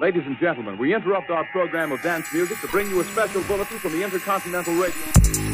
Ladies and gentlemen, we interrupt our program of dance music to bring you a special bulletin from the Intercontinental Radio.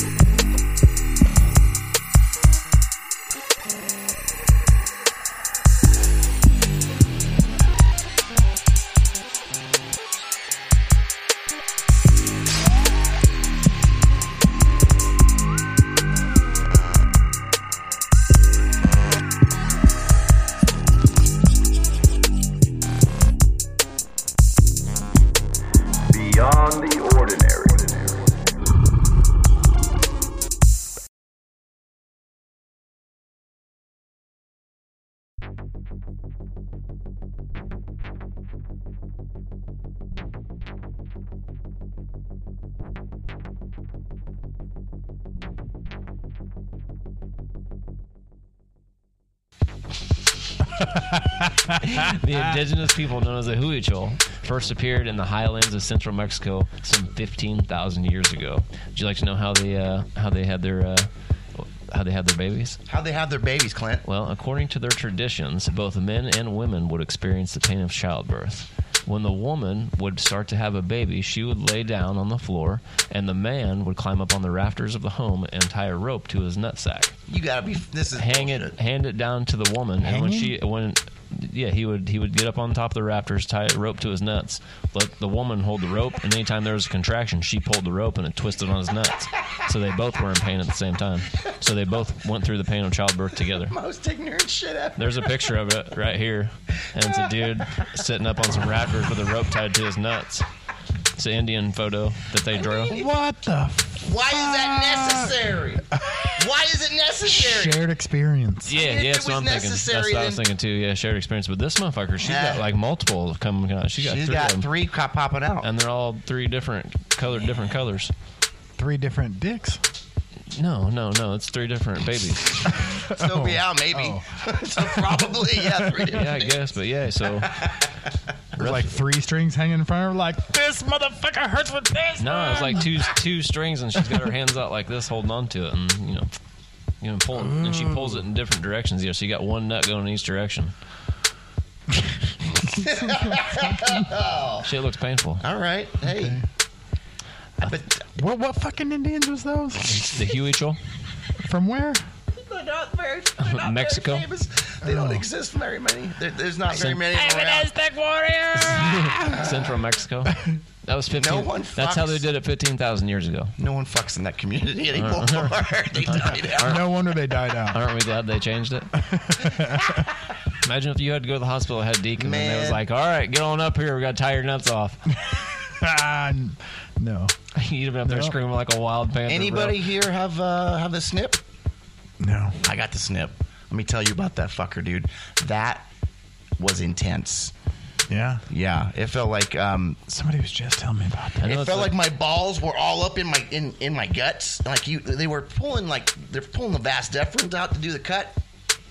Indigenous people known as the Huichol first appeared in the highlands of central Mexico some 15,000 years ago. Would you like to know how they uh, how they had their uh, how they had their babies? How'd they have their babies, Clint? Well, according to their traditions, both men and women would experience the pain of childbirth. When the woman would start to have a baby, she would lay down on the floor, and the man would climb up on the rafters of the home and tie a rope to his nutsack. You gotta be. This is hang bullshit. it, hand it down to the woman, and when she when yeah, he would he would get up on top of the rafters, tie a rope to his nuts, let the woman hold the rope, and anytime there was a contraction, she pulled the rope and it twisted on his nuts. So they both were in pain at the same time. So they both went through the pain of childbirth together. Most ignorant shit ever. There's a picture of it right here, and it's a dude sitting up on some rafters with a rope tied to his nuts. It's an Indian photo that they drew. What the Why is that ah. necessary? Why is it necessary? shared experience? Yeah, If yeah, that's what I'm thinking. That's what I was thinking too. Yeah, shared experience. But this motherfucker, she's got like multiple coming out. Uh, she got She's three got of them. three cop popping out. and they're all three different colored, different colors. Three different dicks. No, no, no. It's three different babies. So yeah, maybe. Oh. so probably yeah, three different. yeah, I guess. But yeah, so There's like three strings hanging in front of her. Like this motherfucker hurts with this. no, it's like two two strings, and she's got her hands out like this, holding on to it, and you know, you know, pulling, and she pulls it in different directions. You know, so you got one nut going in each direction. Shit looks painful. All right. Hey. But What what fucking Indians was those? The Huichol, From where? They're not very. They're not Mexico? Very famous. They don't exist very many. There, there's not very many I'm an around. Aztec warrior. Central Mexico. That was fifteen. No one that's how they fucks. did it fifteen thousand years ago. No one fucks in that community anymore. they died out. No wonder they died out. Aren't we glad they changed it? Imagine if you had to go to the hospital, had deacon, and they was like, "All right, get on up here. We got to tie your nuts off." Ah, n- no, You'd have been up there No. screaming like a wild panther. Anybody here have uh, have the snip? No. I got the snip. Let me tell you about that fucker, dude. That was intense. Yeah. Yeah, it felt like um, Somebody was just telling me about that. it felt like, like- my balls were all up in my in, in my guts. Like you, they were pulling like they're pulling the vas deferens out to do the cut.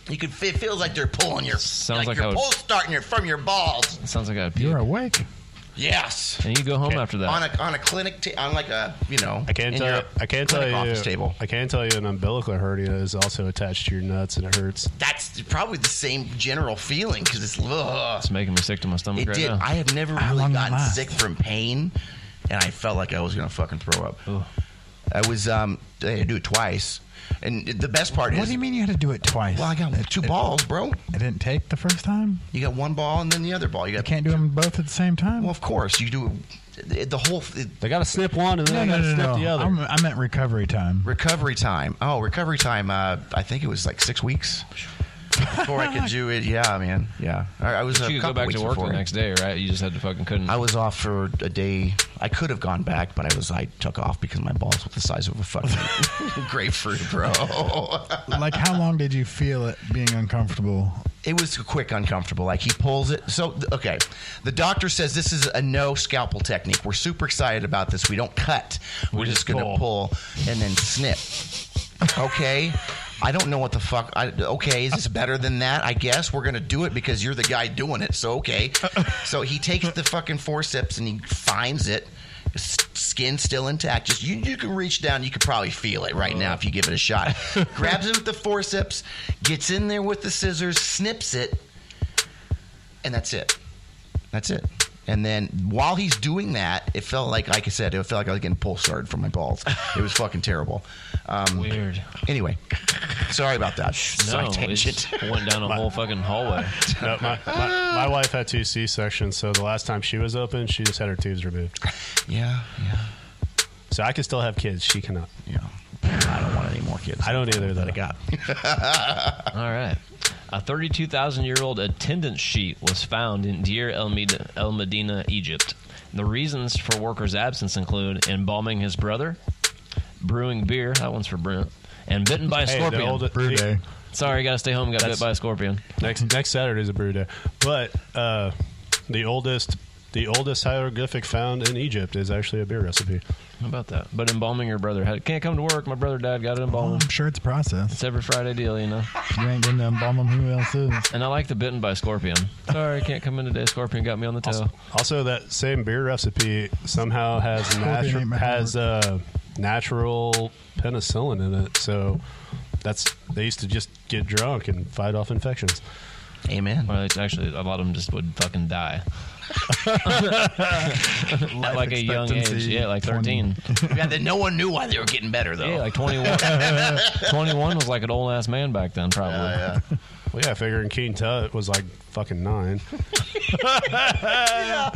You could it feels like they're pulling your Sounds like your would- pulse starting your from your balls. Sounds like I'd You're awake. Yes, And you go home after that. on a on a clinic ta- on like a you know I can't in tell. your You, I can't tell clinic you. office table. I can't tell you an umbilical hernia is also attached to your nuts and it hurts. That's probably the same general feeling because it's ugh. it's making me sick to my stomach It right did. now. I have never How really long did it gotten last? sick from pain, and I felt like I was gonna fucking throw up. I was um, I had to do it twice, and the best part What is, do you mean you had to do it twice? well, I got It- two it- balls, bro. It didn't take the first time. You got one ball and then the other ball. You You can't do them both at the same time. Well, of course you do. it- The whole it, They got to snip one and then no, they got to no, snip no. the other. I'm, I meant recovery time. recovery time. Oh, recovery time. Uh, I think it was like six weeks before I could do it. Yeah, man. Yeah, I, I was. But a you could go couple back to weeks work before. the next day, right? You just had to fucking couldn't. I was off for a day. I could have gone back, but I was I took off because my balls were the size of a fucking grapefruit, bro. like, how long did you feel it being uncomfortable? it was quick, uncomfortable. Like he pulls it. So okay, the doctor says this is a no scalpel technique. We're super excited about this. We don't cut. We're just, just going to pull. pull and then snip. Okay. I don't know what the fuck. I, okay, is this better than that? I guess we're gonna do it because you're the guy doing it. So okay. So he takes the fucking forceps and he finds it. Skin still intact. Just you, you can reach down. You could probably feel it right now if you give it a shot. Grabs it with the forceps, gets in there with the scissors, snips it, and that's it. That's it. And then while he's doing that, it felt like, like I said, it felt like I was getting pull started from my balls. It was fucking terrible. Um, Weird. Anyway, sorry about that. Side No, tangent. it went down a whole fucking hallway. No, my, my, my wife had two C sections, so the last time she was open, she just had her tubes removed. Yeah, yeah, So I can still have kids. She cannot. yeah. I don't want any more kids. I don't either. That I got. All right. A 32,000 year old attendance sheet was found in Deir el, Med- el Medina, Egypt. The reasons for workers' absence include embalming his brother, brewing beer, that one's for Brent, and bitten by a Hey, the scorpion. old- Brew day. Sorry, gotta stay home, got bit That's- by a scorpion. Next next Saturday is a brew day, but uh, the oldest the oldest hieroglyphic found in Egypt is actually a beer recipe. How about that? But embalming your brother. Had, can't come to work. My brother died, got it Well, embalmed. I'm sure it's a process. It's every Friday deal, you know. If you ain't getting to embalm them, who else is? And I like the bitten by scorpion. Sorry, can't come in today. Scorpion got me on the toe. Also, that same beer recipe somehow has Scorpion natu- has uh, natural penicillin in it. So that's they used to just get drunk and fight off infections. Amen. Well, it's actually a lot of them just would fucking die. At like a young age, yeah, like 20. thirteen. yeah, that no one knew why they were getting better though. Yeah, like 21. 21 was like an old ass man back then, probably. yeah. yeah. Well, yeah, figuring King Tut was like fucking nine. Yeah,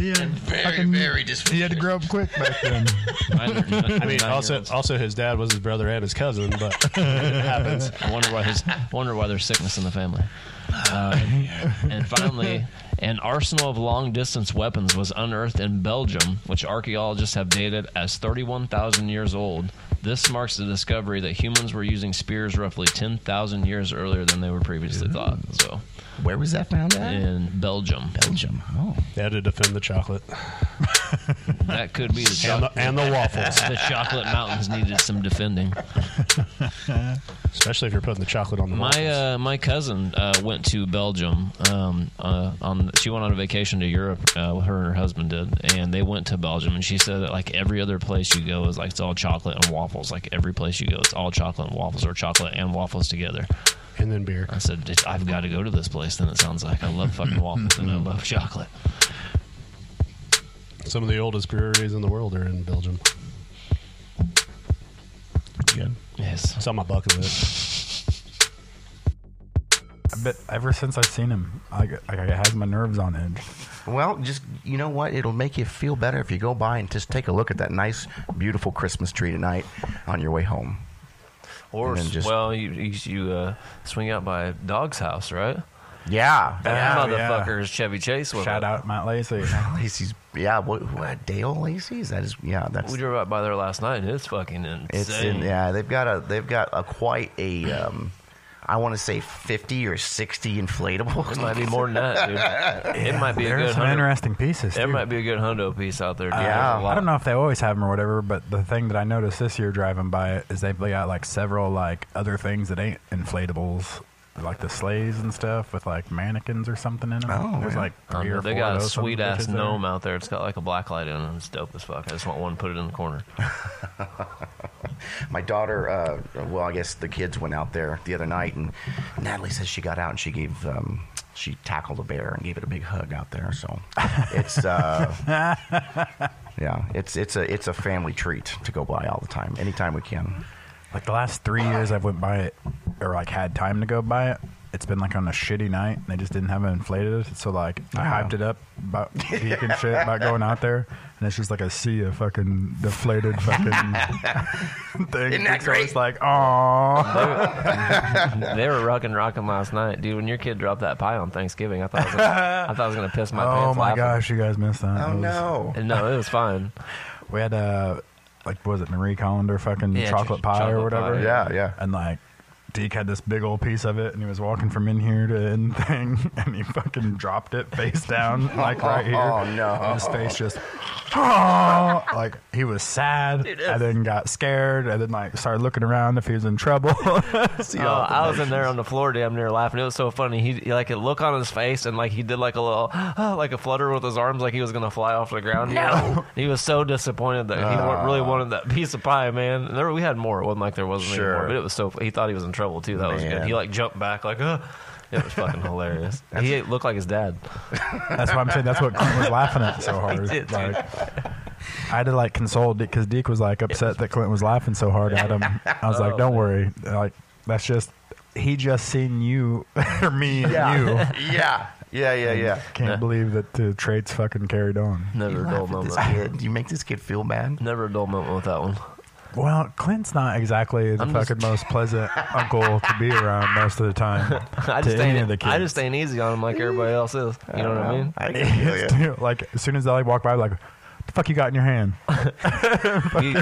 yeah. Very, fucking- very He had to grow up quick back then. I mean, also also his dad was his brother and his cousin, but it happens. I wonder why his wonder why there's sickness in the family. Uh, and finally, an arsenal of long distance weapons was unearthed in Belgium, which archaeologists have dated as 31,000 years old. This marks the discovery that humans were using spears roughly 10,000 years earlier than they were previously thought. So, Where was that found at? in Belgium, Belgium. Oh. They had to defend the chocolate that could be the and the, and the waffles, the chocolate mountains needed some defending. especially if you're putting the chocolate on the My uh, my cousin uh, went to Belgium. Um, uh, on she went on a vacation to Europe. Uh, her and her husband did, and they went to Belgium. And she said that like every other place you go is like it's all chocolate and waffles. Like every place you go, it's all chocolate and waffles, or chocolate and waffles together. and then beer. I said I've got to go to this place. Then it sounds like I love fucking waffles and I love chocolate. Some of the oldest breweries in the world are in Belgium. Good. Yes. It's on my bucket list. I bet ever since I've seen him, I, get- like, it has my nerves on edge. Well, just you know what? It'll make you feel better if you go by and just take a look at that nice, beautiful Christmas tree tonight on your way home. Or just- well, you you, you uh, swing out by Dog's house, right? Yeah, That Yeah, yeah. motherfucker's Chevy Chase with Shout it. out Matt Lacey. Lacey's. Yeah, what, what Dale Lacey's? That is. Yeah, that's. We drove out by there last night, and it's fucking insane. It's in, yeah. They've got a. They've got a quite a. Um, I want to say fifty or sixty inflatables. It might be more than that, dude. It might be a There's good some hundo. interesting pieces. There too. might be a good hundo piece out there. Dude. Yeah. There's a lot. I don't know if they always have them or whatever, but the thing that I noticed this year driving by it is they've got like several like other things that ain't inflatables, like the sleighs and stuff with like mannequins or something in them. Oh, There's yeah. like Um, or they four got a sweet ass bitches there. gnome out there. It's got like a black light in it. It's dope as fuck. I just want one, put it in the corner. My daughter, uh, well, I guess the kids went out there the other night, and Natalie says she got out and she gave, um, she tackled a bear and gave it a big hug out there. So it's, uh, yeah, it's it's a it's a family treat to go by all the time, anytime we can. Like the last three years I've went by it, or like had time to go buy it. It's been like on a shitty night, and they just didn't have it inflated. So like I Yeah. hyped it up about geek and shit about going out there, and it's just like a sea of fucking deflated fucking thing. Isn't that so it's great? like, oh, they were rocking, rocking last night, dude. When your kid dropped that pie on Thanksgiving, I thought I was gonna, I thought I was gonna piss my pants. oh pants. my laughing. gosh, you guys missed that. Oh It was- no! And no, it was fine. We had uh like what was it Marie Callender fucking Yeah, chocolate ch- pie or chocolate whatever. pie. Yeah, yeah. And like Deke had this big old piece of it, and he was walking from in here to in thing, and he fucking dropped it face down, like right here. Oh, no. And his face just, oh, like he was sad, and then got scared, and then like started looking around if he was in trouble. See Oh, I was in there on the floor, damn near laughing. It was so funny. He, he like a look on his face, and like he did like a little, like a flutter with his arms, like he was gonna fly off the ground. No, he was so disappointed that he really uh. wanted that piece of pie, man. And there, we had more. It wasn't like there wasn't Sure. any more, but it was so. He thought he was in trouble too. That was good. He like jumped back, like, uh, It was fucking hilarious. he looked like his dad. That's why I'm saying that's what Clint was laughing at so hard. did, like, I had to like console Deke because Deke was like upset that Clint was laughing so hard at him. I was like, Oh, "Don't man. worry, like that's just he just seen you or me and Yeah. you." yeah, yeah, yeah, yeah. Can't Yeah. believe that the traits fucking carried on. Never You a dull laugh at this moment. kid. You make this kid feel bad. Never a dull moment with that one. Well, Clint's not exactly the I'm just- fucking most pleasant uncle to be around most of the time. I to just any ain't. of the kids. I just ain't easy on him like everybody else is. You know what I mean? I can feel ya. Dude, like as soon as they like walk by, like, the fuck you got in your hand?" He,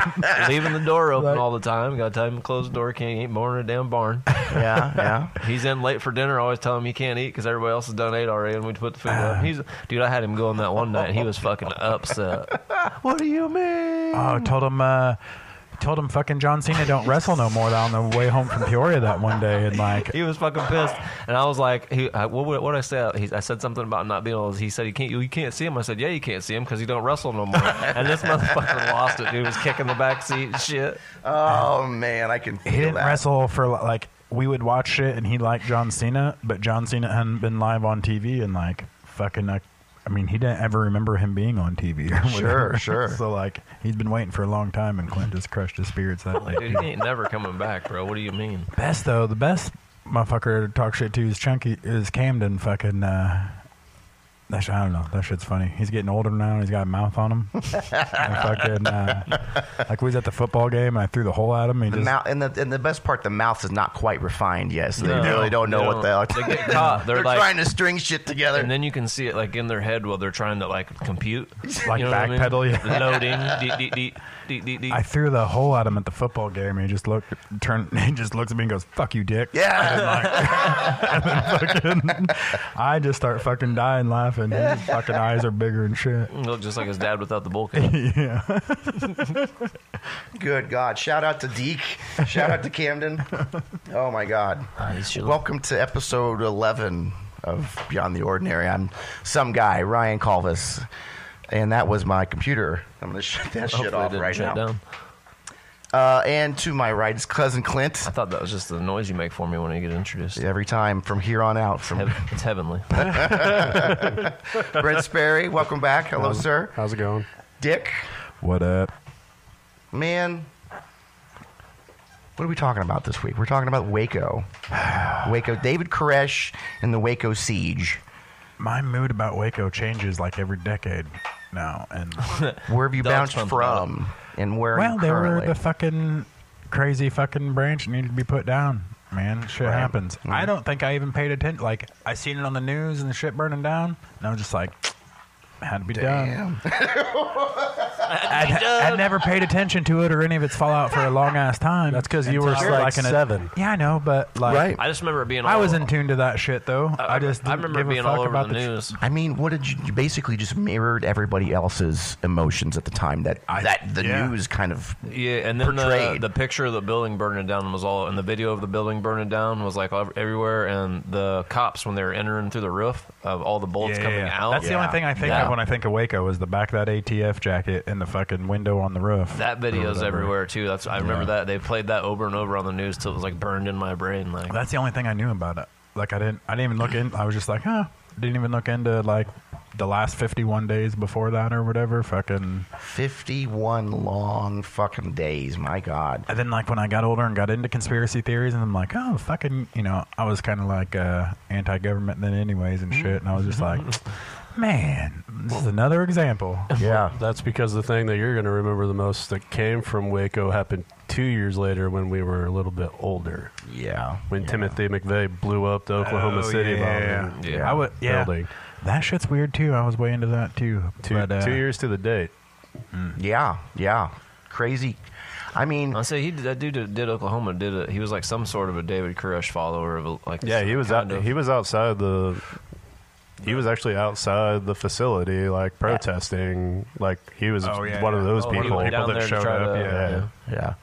leaving the door open Like- all the time. Got to tell him to close the door. Can't eat more in a damn barn. Yeah, yeah. He's in late for dinner. Always tell him he can't eat because everybody else has done ate already, and we put the food up. He's dude. I had him go on that one night, and he was fucking upset. what do you mean? Oh, told him, uh, told him fucking John Cena don't wrestle no more on the way home from Peoria that one day, and like, He was fucking pissed, and I was like, he, I, "What what I say?" He, I said something about not being able. To he said he can't. You, you can't see him. I said, "Yeah, you can't see him because he don't wrestle no more." and this motherfucker lost it. Dude He was kicking the back seat and shit. Oh man, I can feel he didn't that. wrestle for like we would watch it, and he liked John Cena, but John Cena hadn't been live on TV and like fucking. I mean, he didn't ever remember him being on TV. Or Sure, whatever. sure. so like, he's been waiting for a long time, and Clint just crushed his spirits that Like, night. dude, he ain't never coming back, bro. What do you mean? Best though, the best motherfucker to talk shit to is Chunky is Camden. Fucking, uh, that I don't know. That shit's funny. He's getting older now. and He's got a mouth on him. and fucking, uh, like we was at the football game, and I threw the hole at him. And The just, mouth, and the and the best part, the mouth is not quite refined yet, so they No, really don't know they what the hell. They get caught. They're, They're like, trying to string shit together. and then you can see it like in their head while they're trying to like compute, Like you know what I mean? backpedal, yeah. loading. dee, dee, dee, I threw the hole at him at the football game, and he just looked, turned, he just looks at me and goes, "Fuck you, dick." yeah, Fucking, I just start fucking dying laughing. His fucking eyes are bigger and shit. He looked just like his dad without the bowl cut. yeah. good God! Shout out to Deke. Shout out to Camden. Oh my God! Ah, Welcome to episode eleven of Beyond the Ordinary. I'm some guy, Ryan Calvis, and that was my computer. I'm gonna shut that shit Hopefully it off didn't right shut now. down. Uh, and to my right is cousin Clint. I thought that was just the noise you make for me when you get introduced. Every time from here on out, from Heav- it's heavenly. Brent Sperry. Welcome back. Hello, How's- sir. How's it going? Dick. What up? Man, what are we talking about this week? We're talking about Waco. Waco, David Koresh and the Waco siege. My mood about Waco changes like every decade now, and Where have you Doug's bounced pumped about from? And where well, are you they were the fucking crazy fucking branch that needed to be put down. Man, shit Right. happens. I don't think I even paid attention. Like I seen it on the news and the shit burning down, and I was just like, had to be done. I'd, I'd never paid attention to it or any of its fallout for a long ass time. That's because you were Until, like in a- seven. yeah, I know, but like, Right. I just remember it being. All I was in tune to that shit though. I, just I didn't remember give being a fuck all over about the the news. I mean, what did you, you basically just mirrored everybody else's emotions at the time that I- that the yeah. news kind of Yeah, and then the, portrayed. the picture of the building burning down was all, and the video of the building burning down was like ev- everywhere. And the cops, when they were entering through the roof, of all the bullets Yeah, coming yeah. out. That's the only thing I think Yeah. of when I think of Waco is the back of that ATF jacket and the fucking window on the roof. That Or video's everywhere too. That's I remember Yeah. that they played that over and over on the news till it was like burned in my brain. Like That's the only thing I knew about it. Like I didn't, I didn't even look in. I was just like, huh. Didn't even look into like the last fifty-one days before that or whatever. Fucking. 51 long fucking days. My God. And then like when I got older and got into conspiracy theories, and I'm like, oh fucking, you know, I was kind of like uh, anti-government then, anyways, and shit. And I was just like, man, this is another example. Yeah. That's because the thing that you're going to remember the most that came from Waco happened two years later when we were a little bit older. Yeah. When Timothy McVeigh blew up the Oklahoma Oh, City yeah. bombing Yeah. I would, yeah. building. That shit's weird too. I was way into that too. Two, But, uh, two years to the date. Yeah. Yeah. Crazy. I mean, I say he did, that dude that did Oklahoma did it. He was like some sort of a David Koresh follower of a, like Yeah, he was out. of- He was outside the. He was actually outside the facility, like protesting. Like he was Oh, yeah, one of yeah. those Oh, he people. went down that there to showed try up, to- yeah. yeah. Yeah.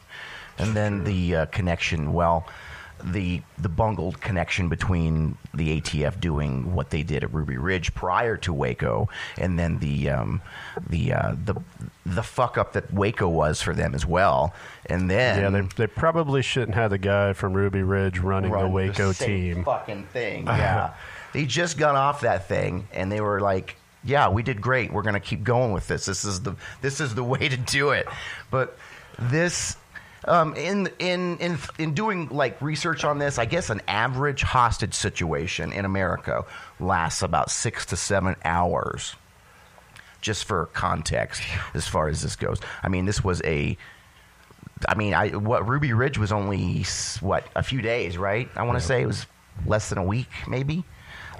And then the uh, connection. Well, the the bungled connection between the ATF doing what they did at Ruby Ridge prior to Waco, and then the um, the uh, the the fuck up that Waco was for them as well, and then Yeah, they, they probably shouldn't have the guy from Ruby Ridge running run the Waco same team. Fucking thing, yeah. They just got off that thing, and they were like, "Yeah, we did great. We're going to keep going with this. This is the this is the way to do it." But this. Um, in in in in doing like research on this, I guess an average hostage situation in America lasts about six to seven hours. Just for context, as far as this goes, I mean, this was a I mean, I what Ruby Ridge was only what a few days, right? I want to say it was less than a week, maybe.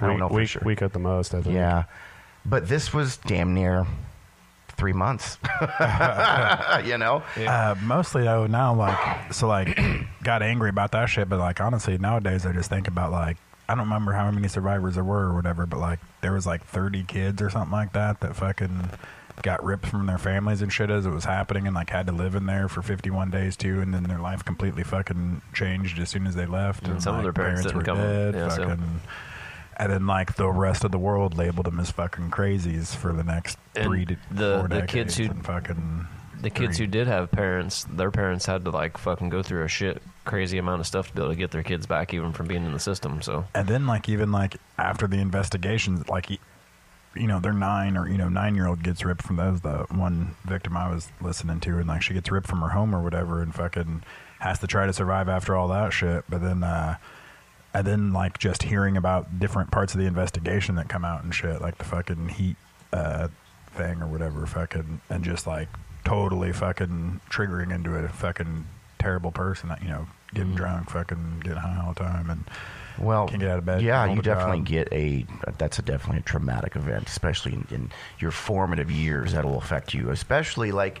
I don't week, know for week, sure. week at the most, I think. Yeah, but this was damn near three months. you know, Uh, mostly though now like so like got angry about that shit, but like honestly nowadays I just think about like I don't remember how many survivors there were or whatever, but like there was like thirty kids or something like that that fucking got ripped from their families and shit as it was happening and like had to live in there for fifty one days too and then their life completely fucking changed as soon as they left And some of their parents were didn't come. dead, Yeah, so- fucking and then like the rest of the world labeled them as fucking crazies for the next And three to the- four the decades kids who- and fucking The kids who did have parents, their parents had to like fucking go through a shit crazy amount of stuff to be able to get their kids back, even from being in the system. So and then like even like after the investigations like y- you know they're nine or you know nine year old gets ripped from that was the one victim i was listening to and like she gets ripped from her home or whatever and fucking has to try to survive after all that shit but then uh and then like just hearing about different parts of the investigation that come out and shit like the fucking heat uh thing or whatever fucking and just like totally fucking triggering into a fucking terrible person you know getting drunk fucking getting high all the time and well, Can't get out of bed, Yeah, you a job. definitely get a. That's a definitely a traumatic event, especially in, in your formative years. That'll affect you, especially like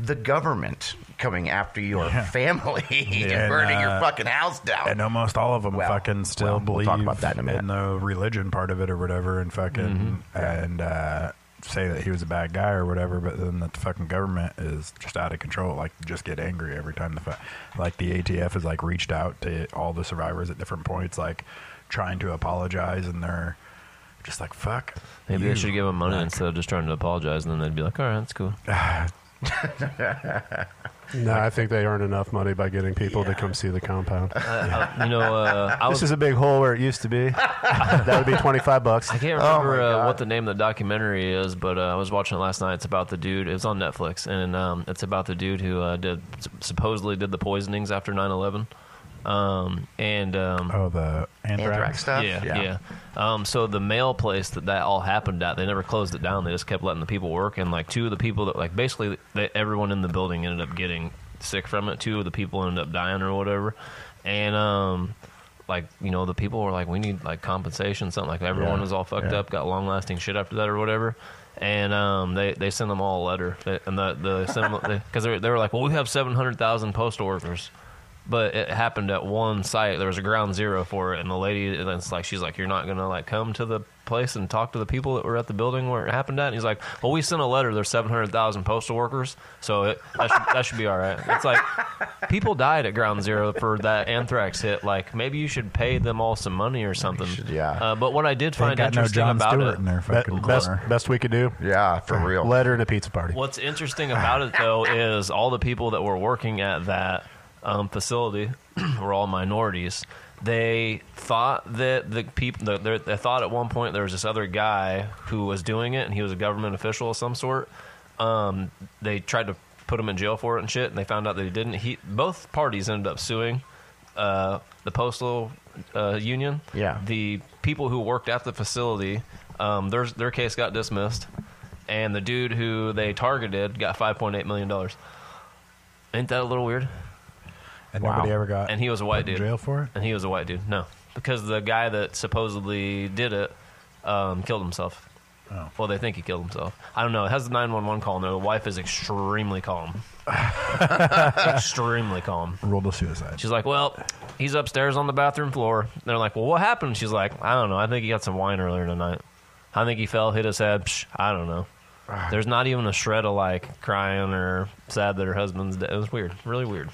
the government coming after your Yeah. family and and, burning your uh, fucking house down. And almost all of them Well, fucking still well, we'll believe talk about that in a minute. in the religion part of it or whatever, and fucking and uh, say that he was a bad guy or whatever. But then the fucking government is just out of control. Like just get angry every time the fu- like the ATF has like reached out to all the survivors at different points, like trying to apologize, and they're just like fuck. maybe you. they should give them money Like, instead of just trying to apologize, and then they'd be like, "All right, that's cool." No, I think they earn enough money by getting people to come see the compound. You know, uh, I was this is a big hole where it used to be. that would be twenty five bucks. I can't Oh remember uh, what the name of the documentary is, but uh, I was watching it last night. It's about the dude. It was on Netflix, and um, it's about the dude who uh, did supposedly did the poisonings after 9-11. Um, and um, Oh, the anthrax. Anthrax stuff. yeah, yeah. Um, so the mail place that that all happened at, they never closed it down. They just kept letting the people work, and like two of the people that like basically they, everyone in the building ended up getting sick from it. Two of the people ended up dying or whatever, and um, like you know the people were like, we need like compensation, something like everyone Yeah, was all fucked yeah. up, got long lasting shit after that or whatever. And um, they they sent them all a letter, They- and the the because they, they were like, well, we have seven hundred thousand postal workers but it happened at one site. There was a ground zero for it, and the lady, and it's like she's like, "You're not gonna like come to the place and talk to the people that were at the building where it happened at." And he's like, "Well, we sent a letter. There's 700,000 postal workers, so it, that should that should be all right." It's like people died at ground zero for that anthrax hit. Like maybe you should pay them all some money or something. should, yeah. Uh, but what I did find ain't got no interesting John about Stewart it, in their Be- fucking best corner. best we could do. Yeah, for real. Letter and a pizza party. What's interesting about it though is all the people that were working at that um, facility were all minorities. They thought that the people the, they- they thought at one point there was this other guy who was doing it, and he was a government official of some sort. Um, they tried to put him in jail for it and shit, and they found out that he didn't. He both parties ended up suing uh, the postal uh, union. Yeah. the people who worked at the facility, um, their their case got dismissed, and the dude who they targeted got five point eight million dollars. Ain't that a little weird? And Wow. nobody ever got And he was a white dude. jail for it. And he was a white dude. No, because the guy that supposedly did it um, killed himself. Oh. Well, they think he killed himself. I don't know. It has the nine one one call in there. The wife is extremely calm. extremely calm. Ruled a suicide. She's like, "Well, he's upstairs on the bathroom floor." They're like, "Well, what happened?" She's like, "I don't know. I think he got some wine earlier tonight. I think he fell, hit his head. Psh, I don't know." There's not even a shred of like crying or sad that her husband's dead. It was weird, really weird.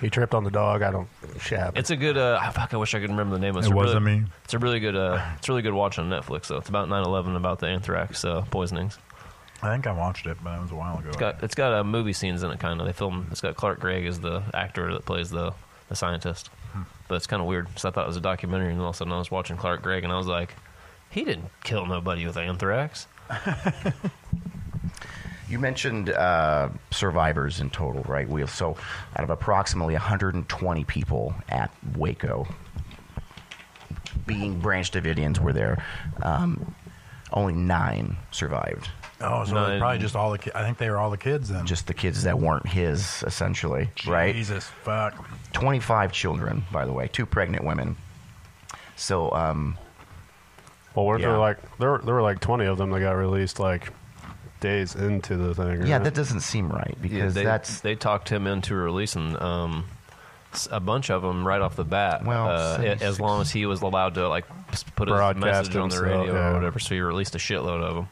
He tripped on the dog. I don't. Shit happened. It's a good. Uh, fuck, I wish I could remember the name. It's It a wasn't really, me. It's a really good. Uh, it's really good watch on Netflix. though. it's about 9/11, about the anthrax uh, poisonings. I think I watched it, but it was a while ago. It's got it's got uh, movie scenes in it. Kind of. They film. It's got Clark Gregg as the actor that plays the the scientist. But it's kind of weird. So I thought it was a documentary, and all of a sudden I was watching Clark Gregg, and I was like, he didn't kill nobody with anthrax. You mentioned uh, survivors in total, right? We have so out of approximately 120 people at Waco, being Branch Davidians were there. Um, only nine survived. oh, so No, it's probably just all the. Ki- I think they were all the kids then. Just the kids that weren't his, essentially, right? Jesus fuck. 25 children, by the way, two pregnant women. So, um, well, weren't yeah. there like there? There were like twenty of them that got released like days into the thing. yeah, right? that doesn't seem right because they, that's they talked him into releasing um, s- a bunch of them right off the bat. Well, uh, six- as long as he was allowed to like put a Broadcast message on the radio yeah. or whatever. So he released a shitload of them.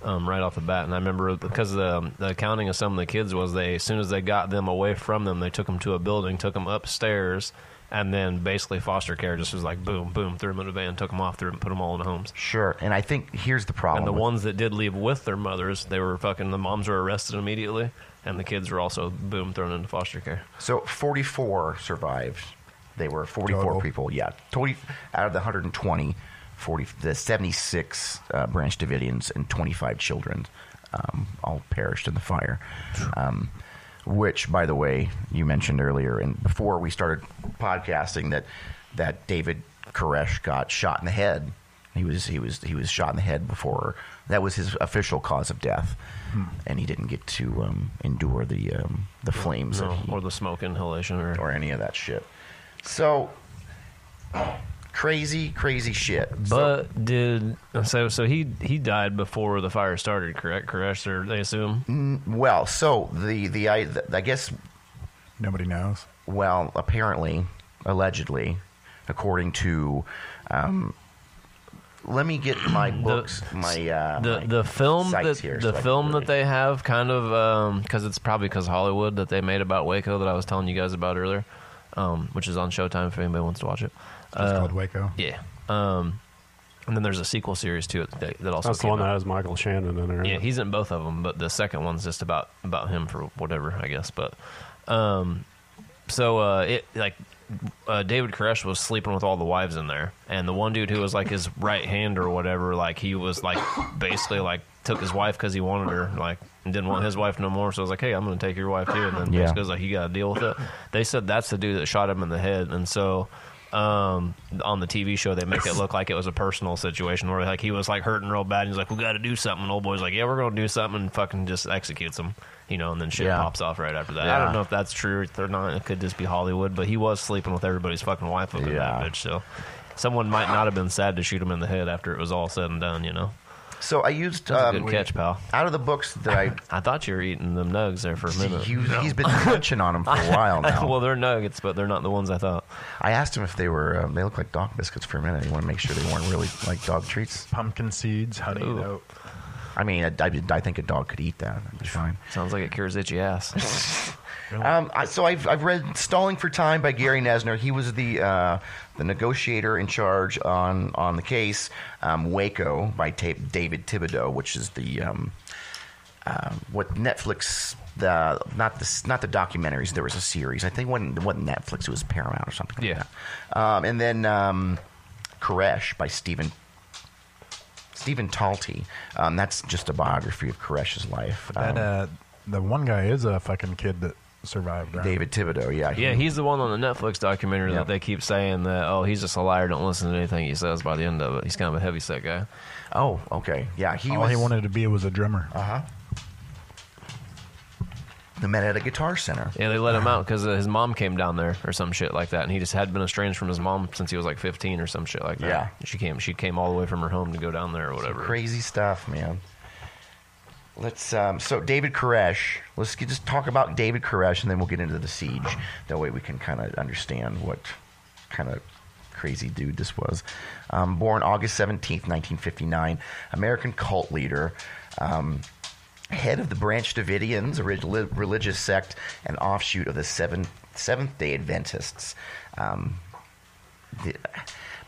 Um, right off the bat, and I remember because the, the accounting of some of the kids was they as soon as they got them away from them, they took them to a building, took them upstairs, and then basically foster care just was like boom, boom, threw them in a van, took them off, threw them, put them all in homes. sure. And I think here's the problem. And the with- ones that did leave with their mothers, they were fucking. The moms were arrested immediately, and the kids were also boom thrown into foster care. So 44 survived. They were 44 Total. people. Yeah, 20 out of the 120, 40, the 76 uh, Branch Davidians and 25 children um, all perished in the fire. Um, which, by the way, you mentioned earlier, and before we started podcasting, that that David Koresh got shot in the head. He was he was he was shot in the head before. That was his official cause of death, and he didn't get to um, endure the um, the flames No, he or the smoke inhalation, or, or any of that shit. So crazy, crazy shit. So- But did so? So he he died before the fire started, correct? Koresh, or they assume. well, so the the I, I guess Nobody knows. well apparently allegedly according to um, let me get my books my uh, the my the film that here the so film that they have kind of because it's probably because Hollywood that they made about Waco that I was telling you guys about earlier, um, which is on Showtime if anybody wants to watch it. It's Uh, called Waco. Yeah. Um, and then there's a sequel series to it that, that also That's the came one that has Michael Shannon in it. Yeah, he's in both of them, but the second one's just about about him for whatever, I guess. But um, so uh, it like uh, David Koresh was sleeping with all the wives in there, and the one dude who was like his right hand or whatever, like he was like basically like took his wife because he wanted her, like and didn't want his wife no more. So I was like, hey, I'm going to take your wife too, and then Yeah. basically was like, you got to deal with it. They said that's the dude that shot him in the head, and so. Um, on the TV show, they make it look like it was a personal situation where like he was like hurting real bad. And he's like, "We got to do something." And old boy's like, "Yeah, we're gonna do something," and fucking just executes him, you know. And then shit Yeah. pops off right after that. I don't know if that's true or not. It could just be Hollywood, but he was sleeping with everybody's fucking wife up in Yeah. that bitch. So someone might not have been sad to shoot him in the head after it was all said and done. You know, so I used that's a um, good catch, pal. out of the books that I I thought you were eating them nugs there for a minute. he, he's been munching on them for a while now. well, they're nuggets, but they're not the ones I thought. I asked him if they were um, they look like dog biscuits for a minute. I want to make sure they weren't really like dog treats. Pumpkin seeds, honey. Ooh. oat. I mean, I, I, I think a dog could eat that. That'd be fine. Sounds like it cures itchy ass. Um, I, so I've, I've read "Stalling for Time" by Gary Noesner. He was the uh, the negotiator in charge on on the case. Um, Waco by Ta- David Thibodeau, which is the um, uh, what Netflix the not the not the documentaries. There was a series. I think it wasn't, Netflix. It was Paramount or something. Yeah. Like that. Um, and then um, Koresh by Stephen. Stephen Talty. Um, that's just a biography of Koresh's life. That Um, uh, the one guy is a fucking kid that survived. Right? David Thibodeau, yeah. he- Yeah, he's the one on the Netflix documentary Yeah. that they keep saying that oh he's just a liar, don't listen to anything he says. By the end of it, he's kind of a heavy set guy. Oh, okay. Yeah, he All was. he wanted to be was a drummer. Uh huh. The met at a guitar center. Yeah, they let him out because uh, his mom came down there or some shit like that, and he just had been estranged from his mom since he was like 15 or some shit like that. Yeah. she came. She came all the way from her home to go down there or whatever. Crazy stuff, man. Let's. Um, so David Koresh. Let's get, just talk about David Koresh, and then we'll get into the siege. That way we can kind of understand what kind of crazy dude this was. Um, born August seventeenth, nineteen fifty nine. American cult leader. Um, head of the Branch Davidians, a relig- religious sect and offshoot of the Seventh Seventh Day Adventists. Um, the,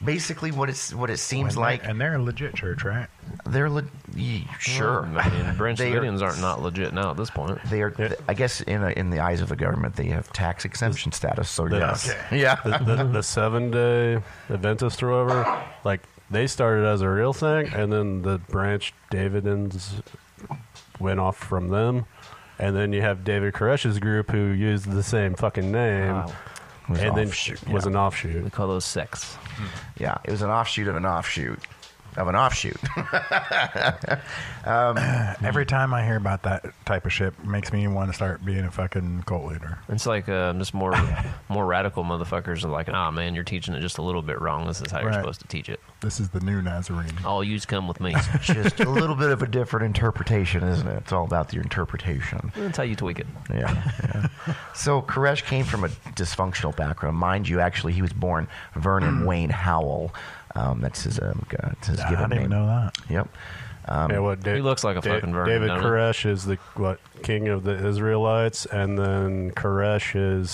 basically, what it's what it seems And like they're- and they're a legit church, right? they're le- ye- sure. I mean, Branch They are- Davidians aren't not legit now at this point. They are, I guess, in a, in the eyes of the government, they have tax exemption status. So The- yes, Okay. yeah. the, the, the seven day Adventist or whatever, like they started as a real thing, and then the branch Davidians went off from them, and then you have David Koresh's group who used the same fucking name, Wow. Was and then offshoot, was yeah. an offshoot. We call those sects. Hmm. Yeah, it was an offshoot of an offshoot of an offshoot. Every time I hear about that type of shit, makes me want to start being a fucking cult leader. It's like uh, just more more radical motherfuckers are like, ah, man, you're teaching it just a little bit wrong. This is how you're Right. supposed to teach it. This is the new Nazarene. All yous come with me. It's just a little bit of a different interpretation, isn't it? It's all about your interpretation. That's how you tweak it. Yeah. yeah. So Koresh came from a dysfunctional background, mind you. Actually, he was born Vernon Wayne Howell. Um, that's his um, g- that's his I given didn't even name. know that. Yep. Um, yeah, what Da- He looks like a Da- fucking Vernon, David don't he? Koresh is the what king of the Israelites, and then Koresh is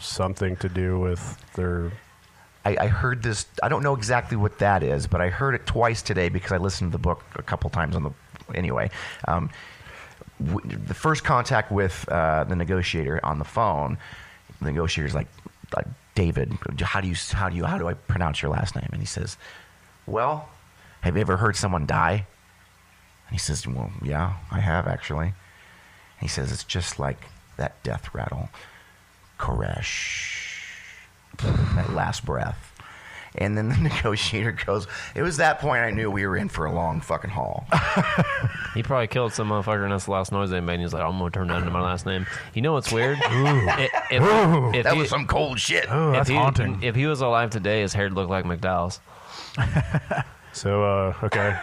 something to do with their. I, I heard this. I don't know exactly what that is, but I heard it twice today because I listened to the book a couple times on the. Anyway, um, w- the first contact with uh, the negotiator on the phone, the negotiator's like, like, David, how do you how do you how do I pronounce your last name? And he says, Well, have you ever heard someone die? And he says, Well, yeah, I have actually. And he says, It's just like that death rattle, Koresh that last breath. And then the negotiator goes, It was that point I knew we were in for a long fucking haul. He probably killed some motherfucker, and that's the last noise they made. And he's like, I'm going to turn that into my last name. You know what's weird? If, if, if that he, was some cold shit. Oh, if he, haunting. If he was alive today, his hair would look like McDowell's. So uh, okay,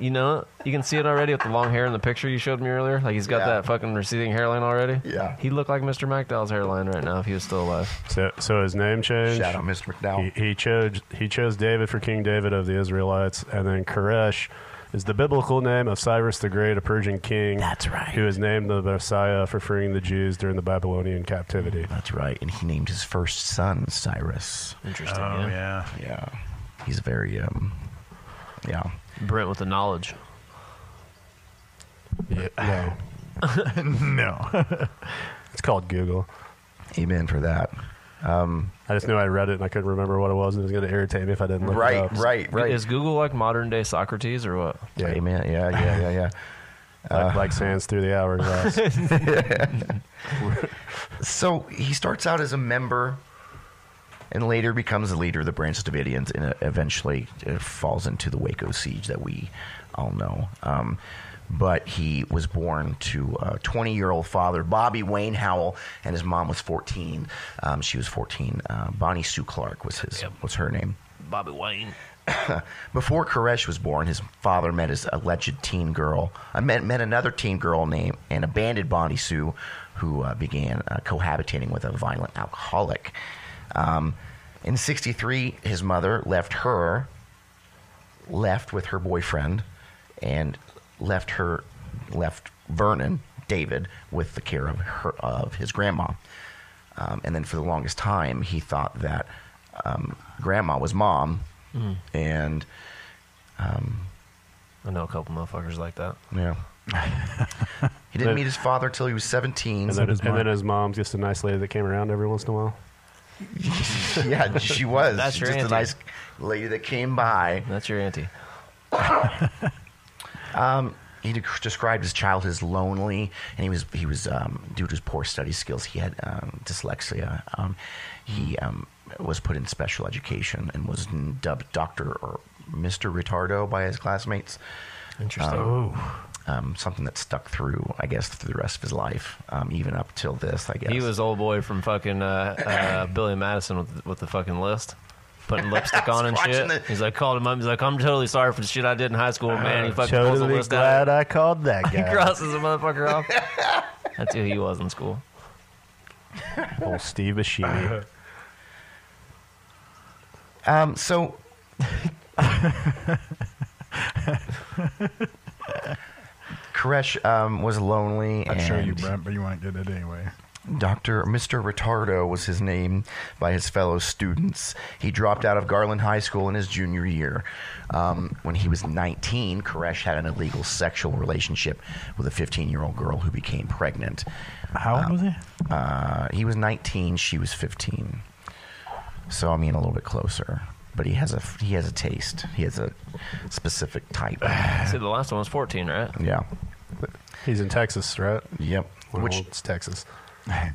You know, you can see it already with the long hair in the picture you showed me earlier. Like he's got Yeah. that fucking receding hairline already. Yeah. He looked like Mr. McDowell's hairline right now if he was still alive. so so his name changed. Shout out Mr. McDowell. He, he chose he chose David for King David of the Israelites, and then Koresh is the biblical name of Cyrus the Great, a Persian king. That's right. Who is named the Messiah for freeing the Jews during the Babylonian captivity. That's right. And he named his first son Cyrus. Interesting. Oh yeah. yeah. Yeah. He's very, um, yeah. Brent with the knowledge. Yeah, no, No. it's called Google. Amen for that. Um, I just knew I read it and I couldn't remember what it was, and it was going to irritate me if I didn't look it Right, up. right, right. Is Google like modern day Socrates or what? Yeah. Amen. Yeah, yeah, yeah, yeah. Uh, like, like sands through the hourglass. So he starts out as a member and later becomes the leader of the Branch Davidians and eventually uh, falls into the Waco siege that we all know. Um, but he was born to a 20 year old father, Bobby Wayne Howell, and his mom was 14. Um, she was 14. Uh, Bonnie Sue Clark was his Yep. was her name. Bobby Wayne. Before Koresh was born, his father met his alleged teen girl. I met, met another teen girl named and abandoned Bonnie Sue, who uh, began uh, cohabitating with a violent alcoholic. Um, in '63, his mother left her, left with her boyfriend, and left her, left Vernon David with the care of her of his grandma. Um, and then for the longest time, he thought that um, grandma was mom, and I know a couple motherfuckers like that. yeah. he didn't Then- meet his father till he was 17. And then, does and then his mom's just a nice lady that came around every once in a while. yeah, she was. That's She's your just auntie. a nice lady that came by. That's your auntie. He de- described his childhood as lonely, and he was he was um, due to his poor study skills. He had um, dyslexia. Um, he um, was put in special education and was dubbed Doctor or Mister Retardo by his classmates. Interesting. Um, something that stuck through, I guess, through the rest of his life, um, even up till this. I guess He was old boy from fucking uh, uh, Billy Madison with, with the fucking list. Putting lipstick on and shit. the- He's like, called him up. He's like, I'm totally sorry for the shit I did in high school, man. He fucking pulls the Totally list glad out. I called that guy. He guy. crosses the motherfucker off. That's who he was in school. Old Steve Buscemi. Um, so. Koresh um, was lonely. I'd and show you, Brent, but you won't get it anyway. Dr. Mr. Retardo was his name by his fellow students. He dropped out of Garland High School in his junior year. Um, when he was 19, Koresh had an illegal sexual relationship with a 15 year old girl who became pregnant. How old was he? Uh, he was 19, she was 15. So, I mean, a little bit closer. But he has a he has a taste. He has a specific type. See, the last one was 14, right? yeah. He's in Texas, right? Yep. Well, Which it's Texas.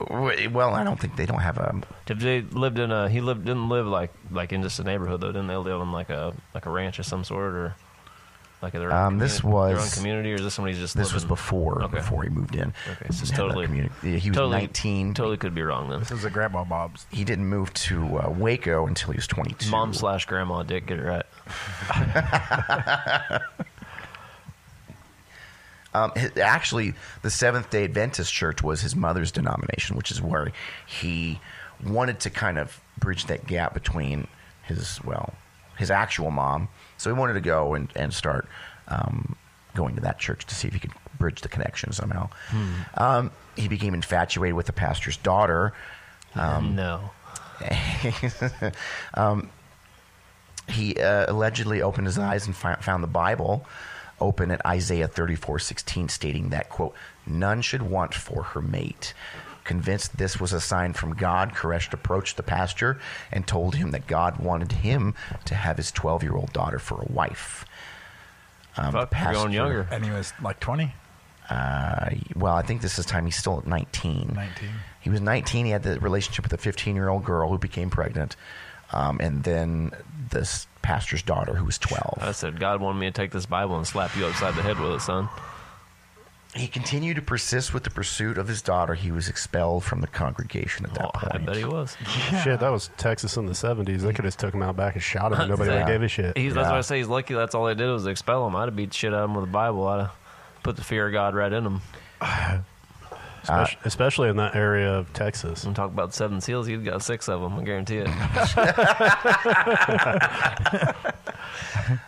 well, I don't think they don't have a If they lived in a, he lived didn't live like like in just a neighborhood though, didn't they live in like a like a ranch of some sort or like their Um, this communi- their own was- community or is this somebody just This was before Okay. before he moved in. Okay, so it's Didn't have that totally communi- yeah, he was totally, 19. Totally could be wrong then. This is a grandma Bob's. He didn't move to uh, Waco until he was 22. Mom slash grandma did get it right. Um, actually, the Seventh Day Adventist Church was his mother's denomination, which is where he wanted to kind of bridge that gap between his well, his actual mom. So he wanted to go and and start um, going to that church to see if he could bridge the connection somehow. Um, he became infatuated with the pastor's daughter. Um, no. he uh, allegedly opened his eyes and fi- found the Bible open at Isaiah 34:16 stating that quote none should want for her mate. Convinced this was a sign from God, Koresh approached the pastor and told him that God wanted him to have his 12-year-old daughter for a wife. Um, Fuck, the you're going younger. And he was like 20? Uh, well, I think this is time he's still at 19. 19. He was 19. He had the relationship with a 15 year old girl who became pregnant. Um, and then this pastor's daughter who was 12. I said God wanted me to take this Bible and slap you upside the head with it, son. He continued to persist with the pursuit of his daughter. He was expelled from the congregation at that Oh, point. I bet he was. Shit, that was Texas in the 70s. They could have took him out back and shot him. and Nobody would Yeah. gave a shit. He's, That's Yeah. why I say he's lucky. That's all they did was expel him. I'd have beat the shit out of him with a Bible. I'd have put the fear of God right in him. Especially, especially in that area of Texas. And talk about seven seals, you've got six of them. I guarantee it.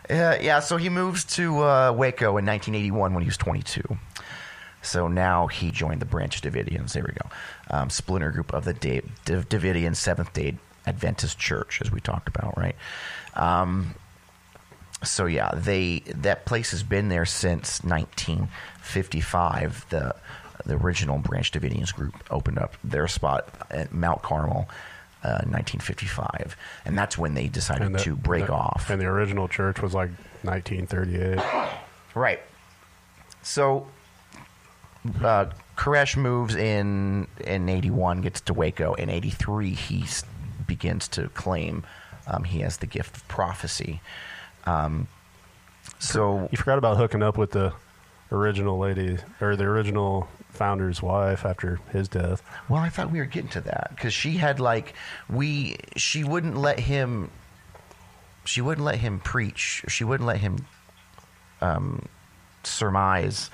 Yeah, yeah, so he moves to uh, Waco in 1981 when he was 22. So now he joined the Branch Davidians. There we go. Um, splinter group of the Da- Dav- Davidian Seventh day Adventist Church, as we talked about, right? Um, so yeah, they that place has been there since 1955. The the original Branch Davidians group opened up their spot at Mount Carmel. Uh, 1955, and that's when they decided the- to break the- off. And the original church was like 1938. Right. So, uh, Koresh moves in in '81, gets to Waco. In '83, he s- begins to claim um, he has the gift of prophecy. Um, so, You forgot about hooking up with the original lady or the original founder's wife after his death. well, I thought we were getting to that because she had like we she wouldn't let him she wouldn't let him preach. She wouldn't let him um, surmise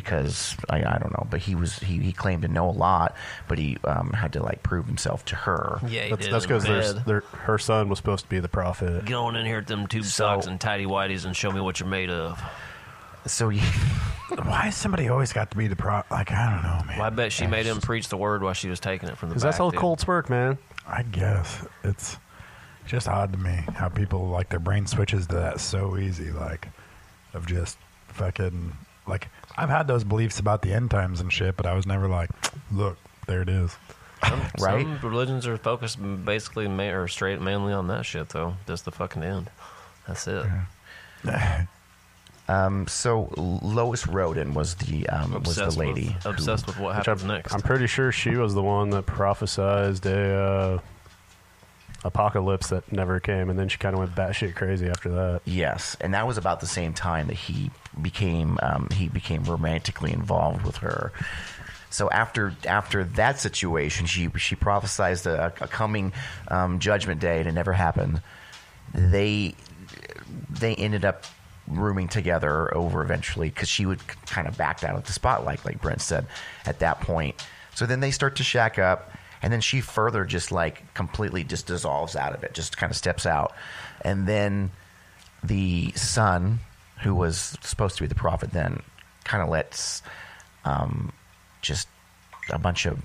because I, I don't know, but he was he, he claimed to know a lot, but he um, had to like prove himself to her. Yeah, he That's did. because bed. her son was supposed to be the prophet. Get on in here with them tube So- socks and tidy whities and show me what you're made of. So he, Why has somebody always got to be the pro? Like, I don't know, man. Well, I bet she made him preach the word while she was taking it from the Because back. that's how dude. cults work, man. I guess it's just odd to me how people like their brain switches to that so easy, like of just fucking like I've had those beliefs about the end times and shit, but I was never like, look, there it is. Some, Right? Some religions are focused basically ma- or straight mainly on that shit, though. Just the fucking end. That's it. um, so Lois Roden was the um, was the Obsessed lady. With, who- obsessed with what Which happens I'm, next. I'm pretty sure she was the one that prophesized a uh, apocalypse that never came, and then she kind of went batshit crazy after that. Yes, and that was about the same time that he became um, he became romantically involved with her. So after after that situation, she she prophesized a, a coming um, judgment day, and it never happened. They they ended up rooming together over eventually because she would kind of backed out of the spotlight, like Brent said at that point. So then they start to shack up, and then she further just like completely just dissolves out of it, just kind of steps out, and then the son, who was supposed to be the prophet, then kind of lets um, just a bunch of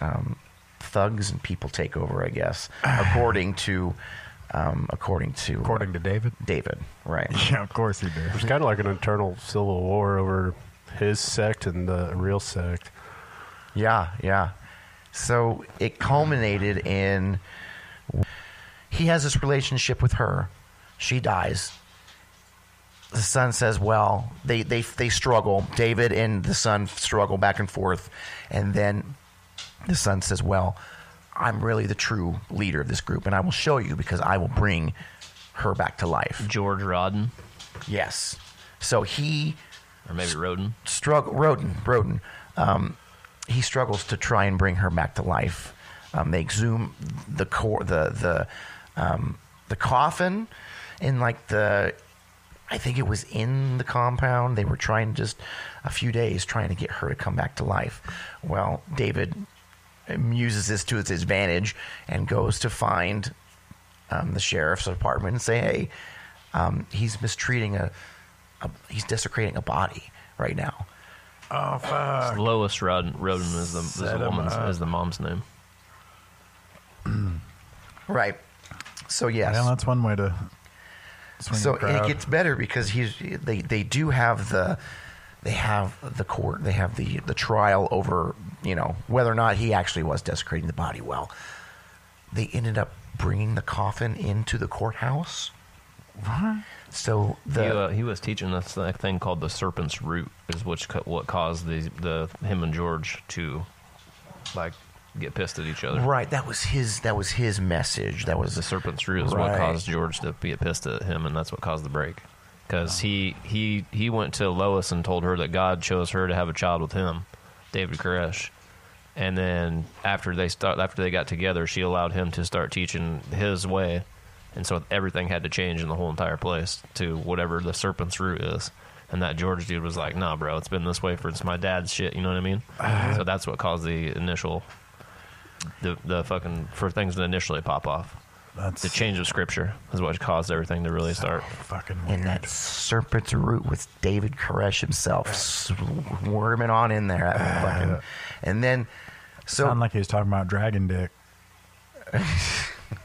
um, thugs and people take over. I guess, according to um, according to According to David. David, right? Yeah, of course he did. There's kind of like an internal civil war over his sect and the real sect. Yeah, yeah. So it culminated in he has this relationship with her. She dies. The son says, "Well, they they they struggle. David and the son struggle back and forth, and then the son says, "Well, I'm really the true leader of this group, and I will show you because I will bring her back to life." George Rodden, Yes. So he or maybe Roden. struggle Roden Roden um, he struggles to try and bring her back to life. Um, they exhume the core the the um, the coffin in like the I think it was in the compound. They were trying just a few days trying to get her to come back to life. Well, David uses this to its advantage and goes to find um, the sheriff's department and say, "Hey, um, he's mistreating a, a he's desecrating a body right now." Oh fuck! Lois Roden, Roden is the, is Set the woman's up. is the mom's name. Right. So yes. Yeah, that's one way to. Swing so the crowd. it gets better because he's they they do have the they have the court they have the the trial over you know whether or not he actually was desecrating the body. Well, they ended up bringing the coffin into the courthouse. So the he, uh, he was teaching that thing called the serpent's root, is which ca- what caused the the him and George to like get pissed at each other. right that was his that was his message. That was The serpent's root is Right. what caused George to be pissed at him, and that's what caused the break. Because he he he went to Lois and told her that God chose her to have a child with him, David Koresh. And then after they start after they got together, she allowed him to start teaching his way, and so everything had to change in the whole entire place to whatever the serpent's root is. And that George dude was like, "Nah, bro, it's been this way for it's my dad's shit." You know what I mean? Uh, so that's what caused the initial, the the fucking for things to initially pop off. That's The change of scripture is what caused everything to really start. fucking and that serpent's root was David Koresh himself uh, swarming on in there. Fucking, uh, and then so Sound like he was talking about dragon dick.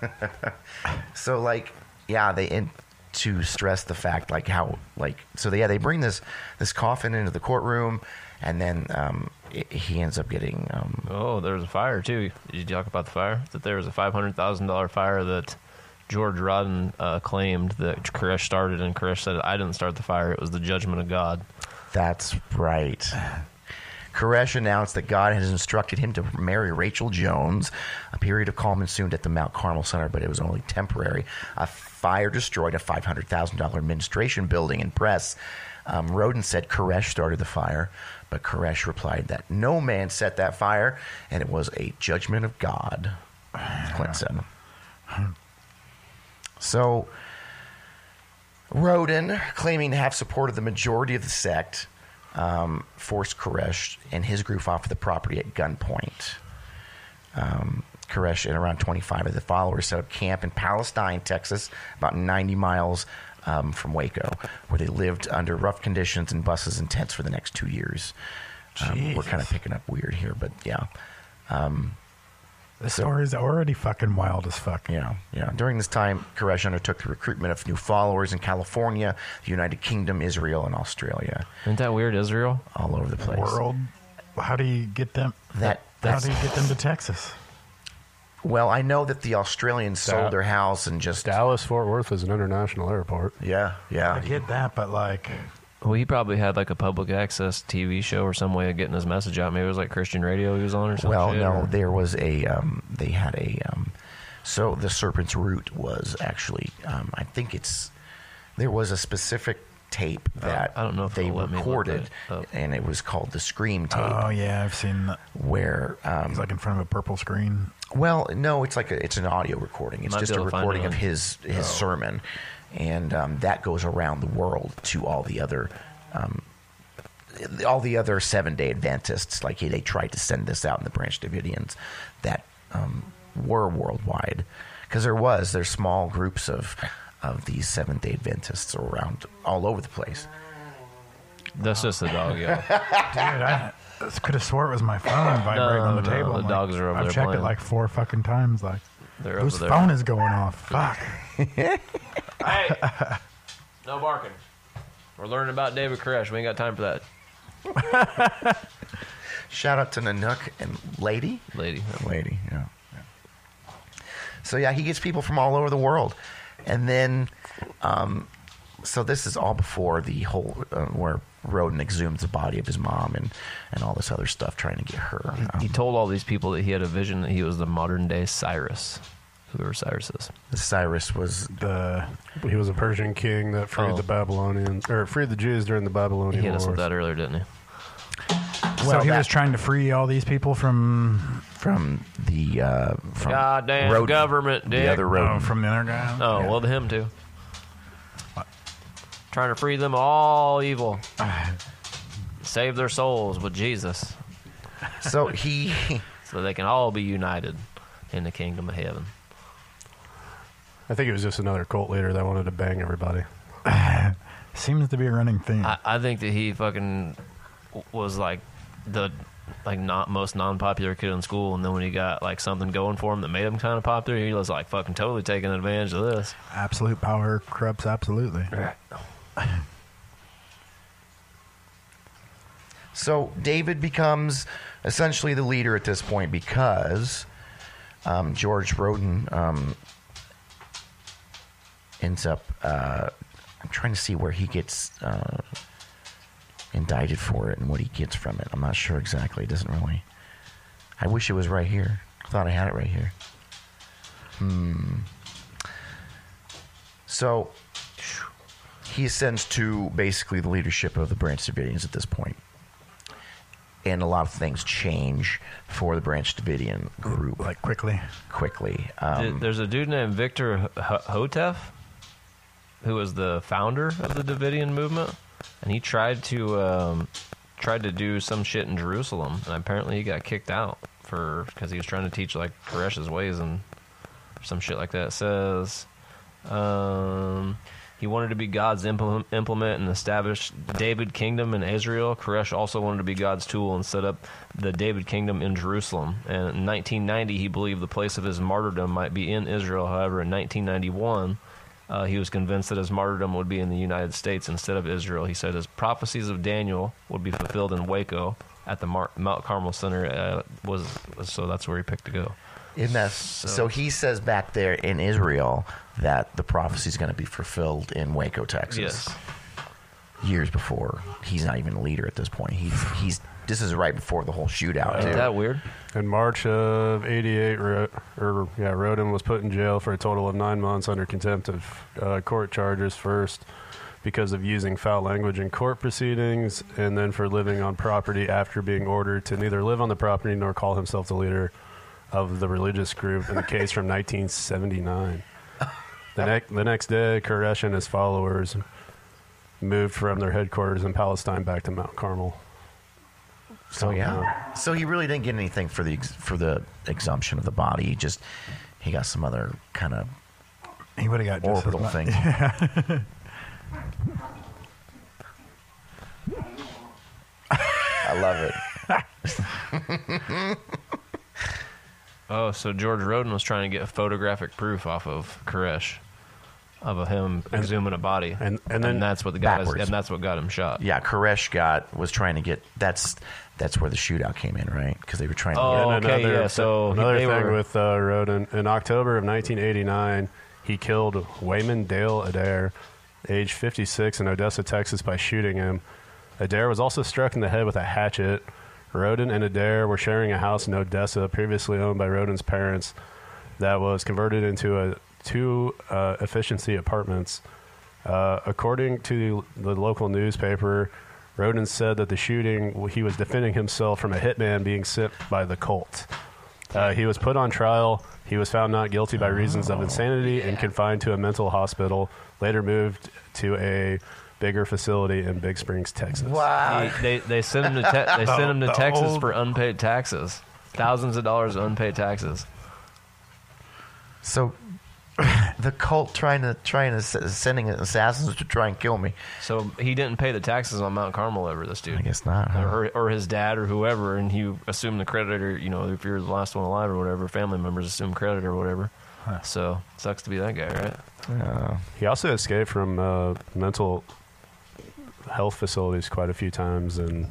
So like, yeah, they and to stress the fact like how like so they, yeah they bring this this coffin into the courtroom, and then um, i he ends up getting um, Oh, there was a fire too. Did you talk about the fire? That there was a five hundred thousand dollar fire that George Rodden uh, claimed that Koresh started, and Koresh said, "I didn't start the fire. It was the judgment of God." that's right. Koresh announced that God has instructed him to marry Rachel Jones. A period of calm ensued at the Mount Carmel Center, but it was only temporary. A fire destroyed a $500,000 administration building and press. Um, Roden said Koresh started the fire, but Koresh replied that no man set that fire, and it was a judgment of God. Clint said. So, Roden, claiming to have supported the majority of the sect, um, forced Koresh and his group off of the property at gunpoint. Um, Koresh and around 25 of the followers set up camp in Palestine, Texas, about 90 miles um, from Waco, where they lived under rough conditions in buses and tents for the next two years. Um, we're kind of picking up weird here, but yeah. The story's already fucking wild as fuck. Yeah, yeah. During this time, Koresh undertook the recruitment of new followers in California, the United Kingdom, Israel, and Australia, Isn't that weird, Israel? all over the place. World. How do you get them? That How do you get them to Texas? well, I know that the Australians Da- sold their house and just Dallas Fort Worth is an international airport. yeah, yeah. I get that, but like, Well, he probably had like a public access TV show or some way of getting his message out. Maybe it was like Christian radio he was on or something. Well, no, there was a um, they had a um, so the serpent's root was actually um, I think it's there was a specific tape that I don't know if they it'll let me look recorded that up. and it was called the scream tape oh yeah, I've seen. that. where um, He's like in front of a purple screen. Well, no, it's like a, it's an audio recording. It's Might just a able to find recording of on- his his sermon, and um, that goes around the world to all the other. Um, all the other seven day Adventists, like hey, they tried to send this out in the Branch Davidians that um, were worldwide, because there was there's small groups of of these Seventh Day Adventists around all over the place. That's just the dog, yeah. Dude, I could have swore it was my phone vibrating on the no, table. the I'm like, dogs are over there. I've there checked playing. it like four fucking times. Like, They're whose over there. phone is going off? Fuck. Hey, no barking. We're learning about David Koresh. We ain't got time for that, Shout out to Nanook and Lady. lady. Lady, yeah. yeah. So yeah, he gets people from all over the world, and then, um, so this is all before the whole uh, where Roden exhumes the body of his mom and and all this other stuff trying to get her. He Um, told all these people that he had a vision that he was the modern day Cyrus, whoever Cyrus is. Cyrus was The He was a Persian king that freed Oh. the Babylonians or freed the Jews during the Babylonian He hit us with that earlier, didn't he? so Well, he that- was trying to free all these people from from the uh, from Goddamn Roden, government, dick. the other Roden. oh, from the other guy. Oh, Yeah. well, to him too. Trying to free them all evil. Save their souls with Jesus so he so they can all be united in the kingdom of heaven. I think it was just another cult leader that wanted to bang everybody. Seems to be a running theme. I, I think that he fucking was like the like not most non-popular kid in school, and then when he got like something going for him that made him kind of popular, he was like fucking totally taking advantage of this. Absolute power corrupts absolutely. So David becomes essentially the leader at this point because um, George Roden um, ends up. Uh, I'm trying to see where he gets uh, indicted for it and what he gets from it. I'm not sure exactly. It doesn't really. I wish it was right here. I thought I had it right here. Hmm. So he ascends to basically the leadership of the Branch Davidians at this point and a lot of things change for the Branch Davidian group Like quickly. quickly. Um, There's a dude named Victor H- H- Houteff, who was the founder of the Davidian movement, and he tried to um, tried to do some shit in Jerusalem, and apparently he got kicked out for because he was trying to teach like Koresh's ways and some shit like that. It says um, he wanted to be God's implement, and establish David kingdom in Israel. Koresh also wanted to be God's tool and set up the David kingdom in Jerusalem. And in 1990, he believed the place of his martyrdom might be in Israel. However, in 1991, uh, he was convinced that his martyrdom would be in the United States instead of Israel. He said his prophecies of Daniel would be fulfilled in Waco at the Mar- Mount Carmel Center. Uh, was so that's where he picked to go. in that, so, he says back there in Israel that the prophecy is going to be fulfilled in Waco, Texas. Yes. Years before, he's not even a leader at this point. He's he's. This is right before the whole shootout. Ain't too. that weird? In March of '88, Ro- or yeah, Roden was put in jail for a total of nine months under contempt of uh, court charges. First, because of using foul language in court proceedings, and then for living on property after being ordered to neither live on the property nor call himself the leader of the religious group in the case from 1979. The, ne- the next day, Koresh and his followers moved from their headquarters in Palestine back to Mount Carmel. So yeah. Uh, so he really didn't get anything for the ex- for the exhumption of the body. He just he got some other kind of He would have got just as orbital much. thing. I love it. Oh, so George Roden was trying to get photographic proof off of Koresh of a him exhuming a body, and- and then- that's what us, Backwards. and that's what got him shot. Yeah, Koresh got was trying to get that's that's where the shootout came in, right? Because they were trying to Oh, And okay, yeah, so another thing were- with uh, Roden in October of 1989, he killed Wayman Dale Adair, age 56, in Odessa, Texas, by shooting him. Adair was also struck in the head with a hatchet. Roden and Adair were sharing a house in Odessa, previously owned by Roden's parents, that was converted into a two uh, efficiency apartments. Uh, according to the local newspaper, Roden said that the shooting, he was defending himself from a hitman being sent by the cult. Uh, he was put on trial. He was found not guilty by reasons of insanity and confined to a mental hospital. Later moved to a bigger facility in Big Springs, Texas. Wow. He- they they sent him to te- they sent him to Texas old- for unpaid taxes, thousands of dollars of unpaid taxes. So the cult trying to trying to sending assassins to try and kill me. So he didn't pay the taxes on Mount Carmel ever. This dude, I guess not. huh? or, or his dad or whoever, and he assumed the credit, or you know, if you're the last one alive or whatever, family members assume credit or whatever. So sucks to be that guy, right? Yeah. He also escaped from uh, mental health facilities quite a few times, and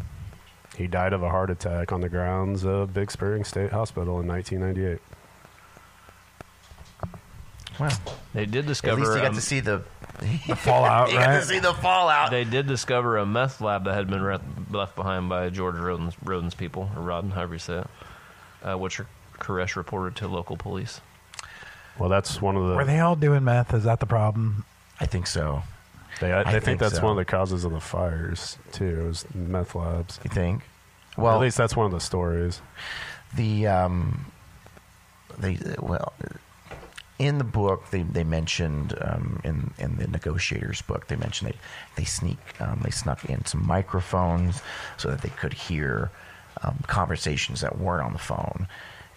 he died of a heart attack on the grounds of Big Spring State Hospital in 1998. Well, They did discover. at discover. least you got um, to see the, Fallout, you got right? to see the fallout. They did discover a meth lab that had been re- left behind by George Roden's, Roden's people, or Rodden, however you say it, uh, which Koresh reported to local police. Well, that's one of the. Were they all doing meth? Is that the problem? I think so. They, I, I think, think that's so. one of the causes of the fires too. It was meth labs. You think? Well, Well, at least that's one of the stories. the um, they well in the book they they mentioned um, in in the negotiators book they mentioned they they sneak um, they snuck in some microphones so that they could hear um, conversations that weren't on the phone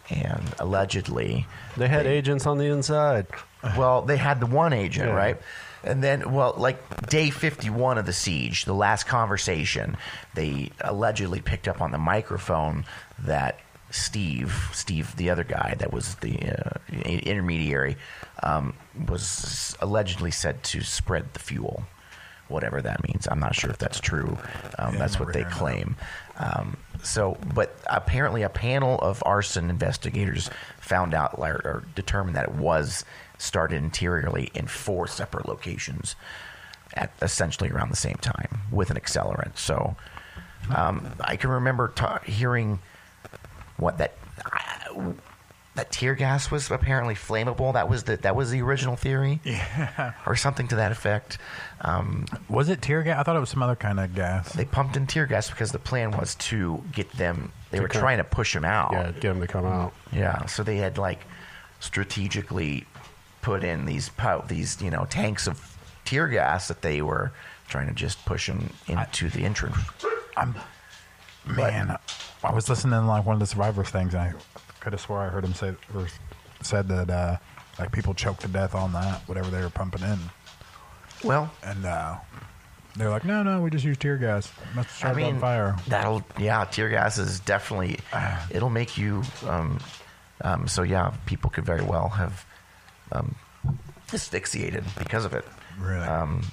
and allegedly They had agents on the inside. well, they had the one agent, Yeah. right? And then, well, like day 51 of the siege, the last conversation, they allegedly picked up on the microphone that Steve, Steve, the other guy that was the uh, intermediary, um, was allegedly said to spread the fuel, whatever that means. I'm not sure if that's true. Um, Yeah, that's what they claim. Um, so, but apparently, a panel of arson investigators found out or, or determined that it was started interiorly in four separate locations at essentially around the same time with an accelerant. So, um, I can remember ta- hearing what that. that tear gas was apparently flammable. That was the that was the original theory, Yeah. or something to that effect. Um, Was it tear gas? I thought it was some other kind of gas. they pumped in tear gas because the plan was to get them. They To were come- trying to push them out. Yeah, get them to come out. Yeah, so they had like strategically put in these these you know tanks of tear gas that they were trying to just push them into the entrance. I'm man. I was listening to like one of the survivors things, and I could have swore I heard him say or said that uh, like people choked to death on that whatever they were pumping in, Well, and uh, they're like, no, no, we just use tear gas. Must I mean, on fire. that'll yeah, tear gas is definitely it'll make you. Um, um, so yeah, people could very well have um, asphyxiated because of it. Really? Um,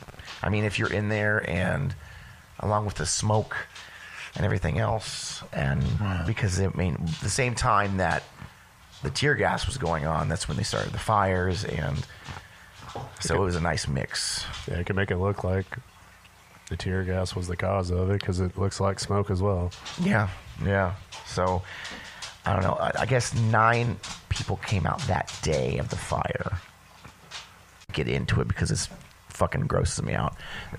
I mean, if you're in there and along with the smoke and everything else, and because I mean, the same time that the tear gas was going on, that's when they started the fires, and so it was a nice mix. Yeah, it could make it look like the tear gas was the cause of it because it looks like smoke as well. Yeah, yeah. So I don't know. I, I guess nine people came out that day of the fire. Get into it because it's fucking grosses me out.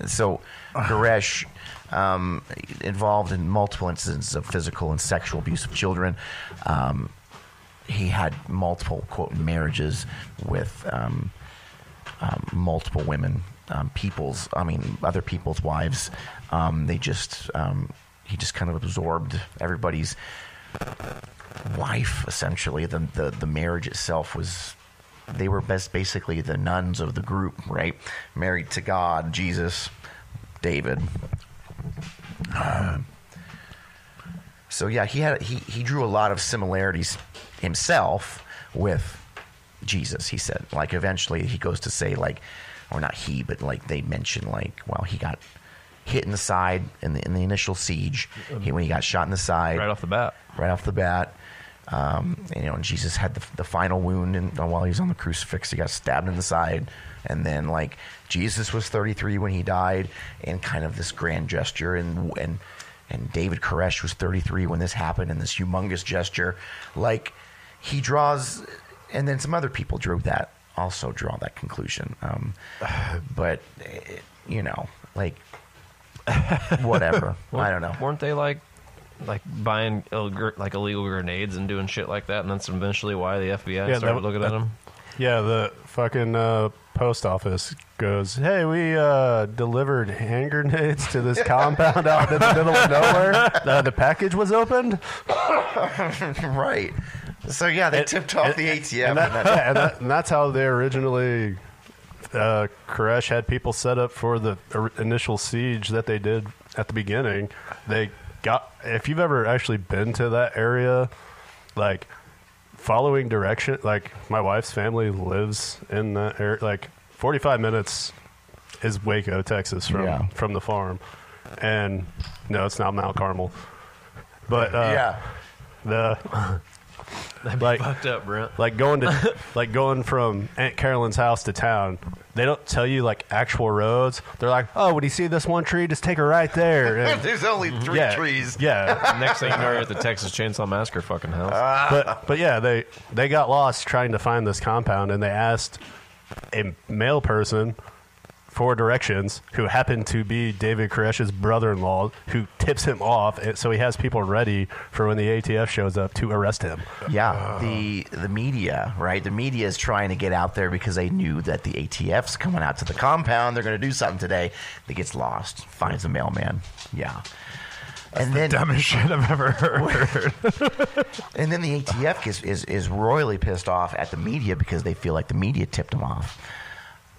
So Koresh um, involved in multiple incidents of physical and sexual abuse of children. Um, he had multiple quote marriages with um, um, multiple women, um, people's, I mean, other people's wives. Um, they just, he just kind of absorbed everybody's wife, essentially. The, the, the marriage itself was, they were best basically the nuns of the group, right? Married to God, Jesus, David. Um, so yeah, he had he he drew a lot of similarities himself with Jesus. He said, like eventually he goes to say like, or not he, but like they mention like, well, he got hit in the side in the in the initial siege. He, when he got shot in the side, Right off the bat. right off the bat. Um, and, you know, and Jesus had the, the final wound, and while he was on the crucifix, he got stabbed in the side. And then, like, Jesus was 33 when he died, and kind of this grand gesture, and and and David Koresh was 33 when this happened, and this humongous gesture, like he draws, and then some other people drew that also draw that conclusion. Um, but eh, you know, like whatever, I don't know. Weren't they like like buying Ill- like illegal grenades and doing shit like that, and that's eventually why the FBI Yeah, started that- looking at that- them? Yeah, the fucking uh, post office goes, "Hey, we uh, delivered hand grenades to this compound out in the middle of nowhere. Uh, the package was opened." right. So yeah, they tipped off the ATF. and, that- and that- and, that, and that's how they originally. Uh, Koresh had people set up for the initial siege that they did at the beginning. They got. If you've ever actually been to that area, like following direction, like my wife's family lives in that area. Like forty-five minutes is Waco, Texas, from Yeah. from the farm, and no, it's not Mount Carmel, but uh, yeah. the That'd be Like- fucked up, Brent. like going to like going from Aunt Carolyn's house to town. They don't tell you like actual roads. They're like, oh, when you see this one tree, just take a right there. And- There's only three yeah, trees. Yeah, Next thing you know, you're at the Texas Chainsaw Massacre fucking house. Ah. but but yeah, they they got lost trying to find this compound, and they asked a male person for directions who happened to be David Koresh's brother-in-law, who tips him off, so he has people ready for when the ATF shows up to arrest him. Yeah, the the media, right? The media is trying to get out there because they knew that the ATF's coming out to the compound. They're going to do something today. That gets lost, finds a mailman. Yeah, and then Dumbest shit I've ever heard. and then the ATF gets, is is royally pissed off at the media because they feel like the media tipped them off.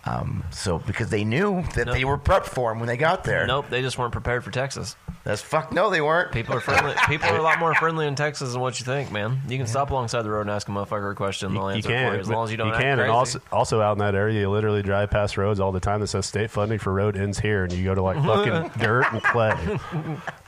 Um, so because they knew that No. they were prepped for him when they got there. Nope, they just weren't prepared for Texas. That's fuck. No, they weren't. People are friendly. People are a lot more friendly in Texas than what you think, man. You can stop alongside the road and ask a motherfucker a question. They'll You, you answer can, for you as long as you don't you act can, crazy. and also, also out in that area, you literally drive past roads all the time that says state funding for road ends here, and you go to like fucking dirt and clay.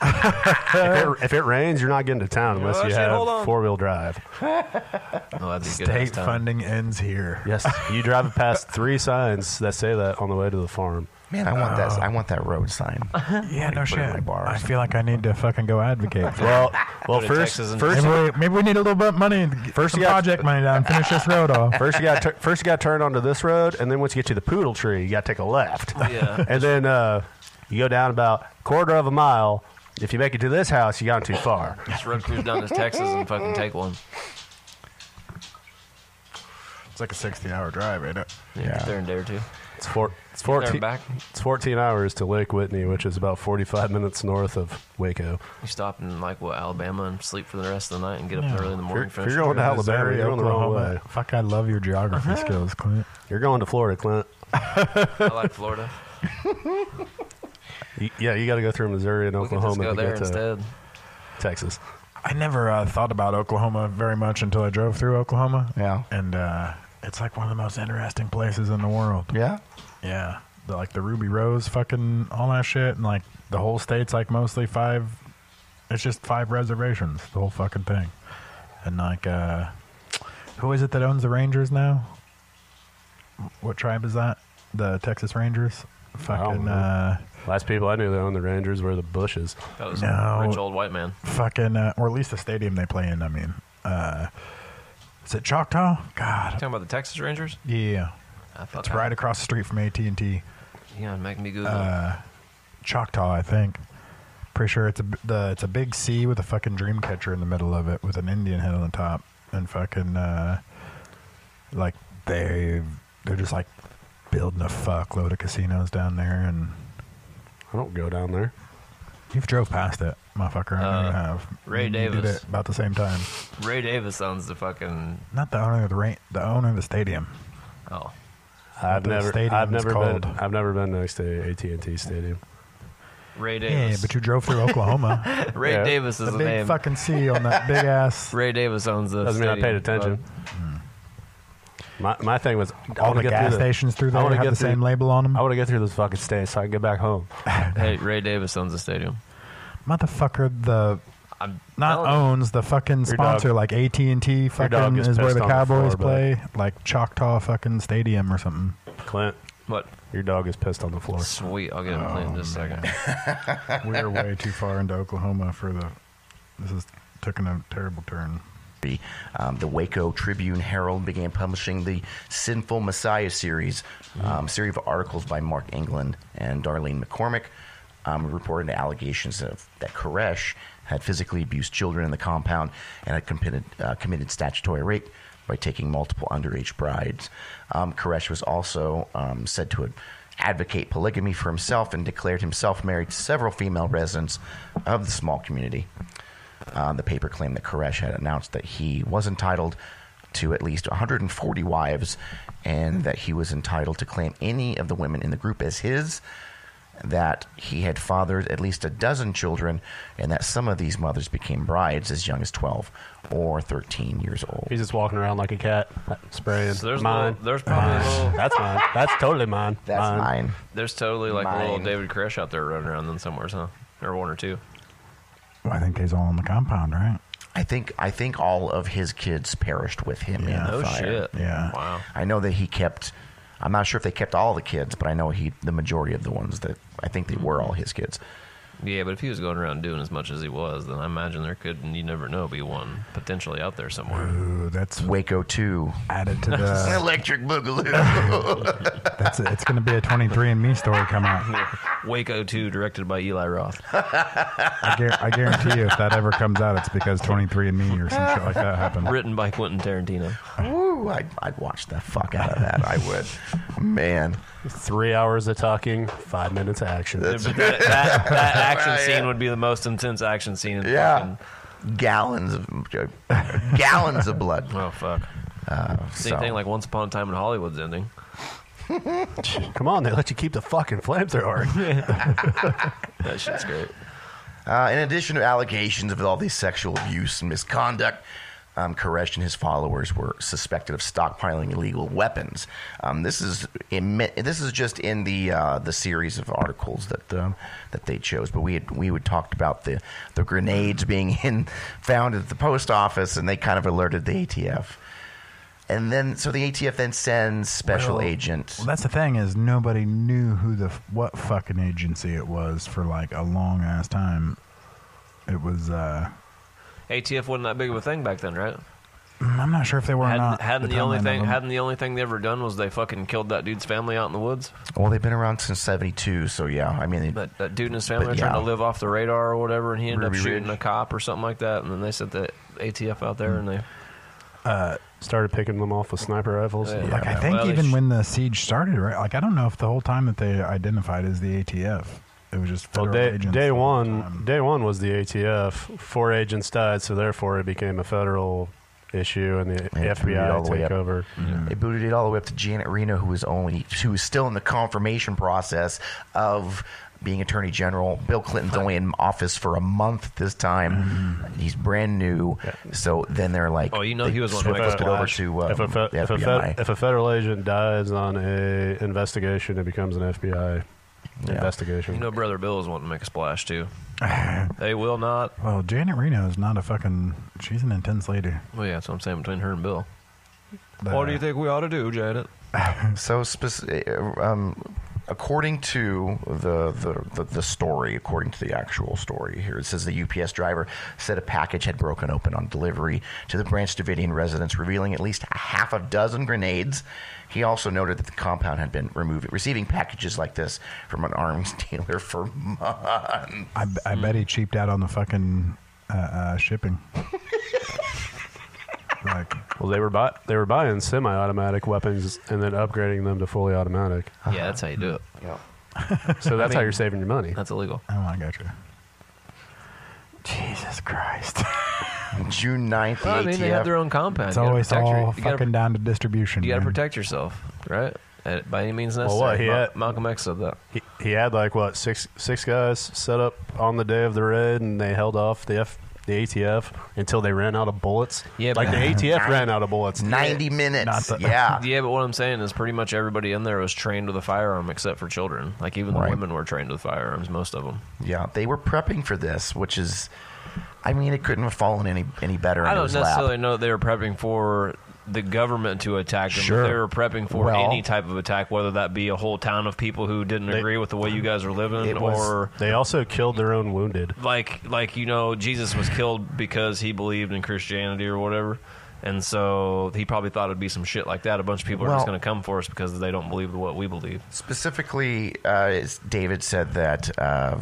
if, it, if it rains, you're not getting to town unless Oh, you shit, have on. four wheel drive. oh, that'd be a good State funding ends here. Yes, you drive past three signs that say that on the way to the farm. Man, I want that. I want that road sign. Yeah, no put it in shit. bar I feel like I need to fucking go advocate. For Well, well, to first, Texas and- first, maybe, we, maybe we need a little bit of money. First some you got- project money down. Finish this road off. First, you got to first you got to turn onto this road, and then once you get to the poodle tree, you got to take a left. Yeah. and then uh, you go down about quarter of a mile. If you make it to this house, you gone too far. Just road cruise down to Texas and fucking take one. It's like a 60-hour drive, ain't it? Yeah, Yeah. Get there in a day or two. It's four. It's fourteen. back. It's fourteen hours to Lake Whitney, which is about forty-five minutes north of Waco. You stop in like what Alabama and sleep for the rest of the night and get up early in the morning. If you're finish going to Alabama, Missouri, you're going the wrong Oklahoma. way. Fuck, I love your geography skills, Clint. You're going to Florida, Clint. I like Florida. Y- Yeah, you got to go through Missouri and We could just Oklahoma go to there get to instead. Texas. I never uh, thought about Oklahoma very much until I drove through Oklahoma. Yeah. And uh, it's like one of the most interesting places in the world. Yeah. Yeah. The, like the Ruby Rose, fucking all that shit. And like the whole state's like mostly five, it's just five reservations, the whole fucking thing. And like, uh, who is it that owns the Rangers now? What tribe is that? The Texas Rangers? Fucking, uh, Last people I knew that owned the Rangers were the Bushes. That was No. a rich old white man. fucking, uh, or at least the stadium they play in, I mean. Uh, is it Choctaw? God. Talking about the Texas Rangers? Yeah. I thought It's right across the street from AT&T. Yeah, make me Google. uh, Choctaw, I think. Pretty sure it's a the it's a big C with a fucking dream catcher in the middle of it with an Indian head on the top and fucking uh, like they they're just like building a fuckload of casinos down there and I don't go down there. you've drove past it, motherfucker. I know Uh, you have. Ray You did Davis. it about the same time. Ray Davis owns the fucking. Not the owner of the rain, the owner of the stadium. Oh, I've the never, stadium I've is never called. been, I've never been next to AT and T Stadium. Ray Yeah, Davis. but you drove through Oklahoma. Ray Yeah. Davis is the the, big name. fucking C on that big ass. Ray Davis owns the. Doesn't mean I stadium, paid attention. My, my thing was I All wanna the get gas through the- stations through I there wanna have get the through- same label on them. I want to get through this fucking state so I can get back home. Hey, Ray Davis owns the stadium. Motherfucker, the I'm not telling you. owns the fucking Your sponsor dog- like AT and T fucking gets is where pissed the on the Cowboys floor, but- play, like Choctaw fucking Stadium or something. Clint, What? your dog is pissed on the floor. Sweet. I'll get him clean in just a second. We're way too far into Oklahoma for the. This is taking a terrible turn. Um, the Waco Tribune Herald began publishing the Sinful Messiah series, um, series of articles by Mark England and Darlene McCormick, um, reported allegations of that Koresh had physically abused children in the compound and had committed, uh, committed statutory rape by taking multiple underage brides. Um, Koresh was also um, said to advocate polygamy for himself and declared himself married to several female residents of the small community. Uh, the paper claimed that Koresh had announced that he was entitled to at least 140 wives and that he was entitled to claim any of the women in the group as his that he had fathered at least a dozen children and that some of these mothers became brides as young as 12 or 13 years old. He's just walking around like a cat, spraying. So there's mine. little- there's probably a little- That's mine. That's totally mine. That's mine. There's totally like a little David Koresh out there running around then somewhere, huh? Or one or two. Well, I think he's all in the compound, right? I think I think all of his kids perished with him in the No fire. shit. Yeah. Wow. I know that he kept. I'm not sure if they kept all the kids, but I know he the majority of the ones that I think they were all his kids. Yeah, but if he was going around doing as much as he was, then I imagine there could, and you never know, be one potentially out there somewhere. Ooh, that's Waco two, added to the. electric boogaloo. that's it's going to be a 23andMe story come out. Waco 2, directed by Eli Roth. I, guar- I guarantee you, if that ever comes out, it's because 23andMe or some shit like that happened. Written by Quentin Tarantino. Woo, I'd, I'd watch the fuck out of that. I would, man. Three hours of talking, five minutes of action. But that, that, that action Right, scene yeah. would be the most intense action scene in Yeah, fucking. gallons of gallons of blood. Oh, fuck. Uh, Same so- thing like Once Upon a Time in Hollywood's ending. Come on, they let you keep the fucking flamethrower. That shit's great. Uh, in addition to allegations of all these sexual abuse and misconduct, um, Koresh and his followers were suspected of stockpiling illegal weapons. Um, this is imi- this is just in the uh, the series of articles that um, that they chose. But we had, we had talked about the the grenades being in found at the post office, and they kind of alerted the ATF. And then, so the ATF then sends special Well, agent. Well, that's the thing is nobody knew who the what fucking agency it was for like a long ass time. It was. uh ATF wasn't that big of a thing back then, right? Mm, I'm not sure if they were or Hadn't, not. hadn't the the only thing hadn't the only thing they ever done was they fucking killed that dude's family out in the woods. Well, they've been around since '72, so yeah. I mean, they- That that dude and his family But were trying yeah. to live off the radar or whatever, and he ended Ruby up shooting Ridge. a cop or something like that. And then they sent the ATF out there, mm. and they uh, Started picking them off with sniper rifles. Yeah. Like I think well, they even sh- when the siege started, right? Like I don't know if the whole time that they identified as the ATF, it was just Well, federal day, agents day one, day one was the ATF. Four agents died, so therefore it became a federal issue, and the They booted all FBI the way take up. over. They booted it all the way up to Janet Reno, who was only who was still in the confirmation process of being Attorney General. Bill Clinton's only in office for a month this time. He's brand new. So then they're like, Oh, you know he was one to make it over to um, if, a fe- the if, a FBI. if a federal agent dies on a investigation, it becomes an FBI Yeah. investigation. you know Brother Bill is wanting to make a splash too. they will not. well, Janet Reno is not a fucking. She's an intense lady. Well, yeah, that's what I'm saying between her and Bill. The- What do you think we ought to do, Janet? So, spec- uh, um, according to the, the, the, the story, according to the actual story here, it says the UPS driver said a package had broken open on delivery to the Branch Davidian residence, revealing at least a half a dozen grenades. He also noted that the compound had been removed, receiving packages like this from an arms dealer for months. I, b- I bet he cheaped out on the fucking uh, uh, shipping. like, Well, they were buy- they were buying semi-automatic weapons and then upgrading them to fully automatic. Yeah, that's how you do it. So that's how you're saving your money. That's illegal. oh, I got you. Jesus Christ! June 9th, the Well, I mean, they have ATF their own compound. it's You gotta always protect your- all you gotta- fucking down to distribution. You got to man. protect yourself, right? Uh, By any means Well, necessary. what, he Ma- had- Malcolm X said that. He, he had like what six six guys set up on the day of the raid, and they held off the F, the ATF until they ran out of bullets. Yeah, like the ATF ran out of bullets. 90 minutes. Not the- yeah. Yeah, but what I'm saying is pretty much everybody in there was trained with a firearm except for children. Like even the Right. women were trained with firearms, most of them. Yeah, they were prepping for this, which is, I mean, it couldn't have fallen any any better. I don't his necessarily lap. know they were prepping for the government to attack them. Sure. They were prepping for Well- any type of attack, whether that be a whole town of people who didn't They- agree with the way you guys are living, was- or They also killed their own wounded. like like you know Jesus was killed because he believed in Christianity or whatever. And so he probably thought it'd be some shit like that. A bunch of people are just going to come for us because they don't believe what we believe. Specifically, uh, David said that uh,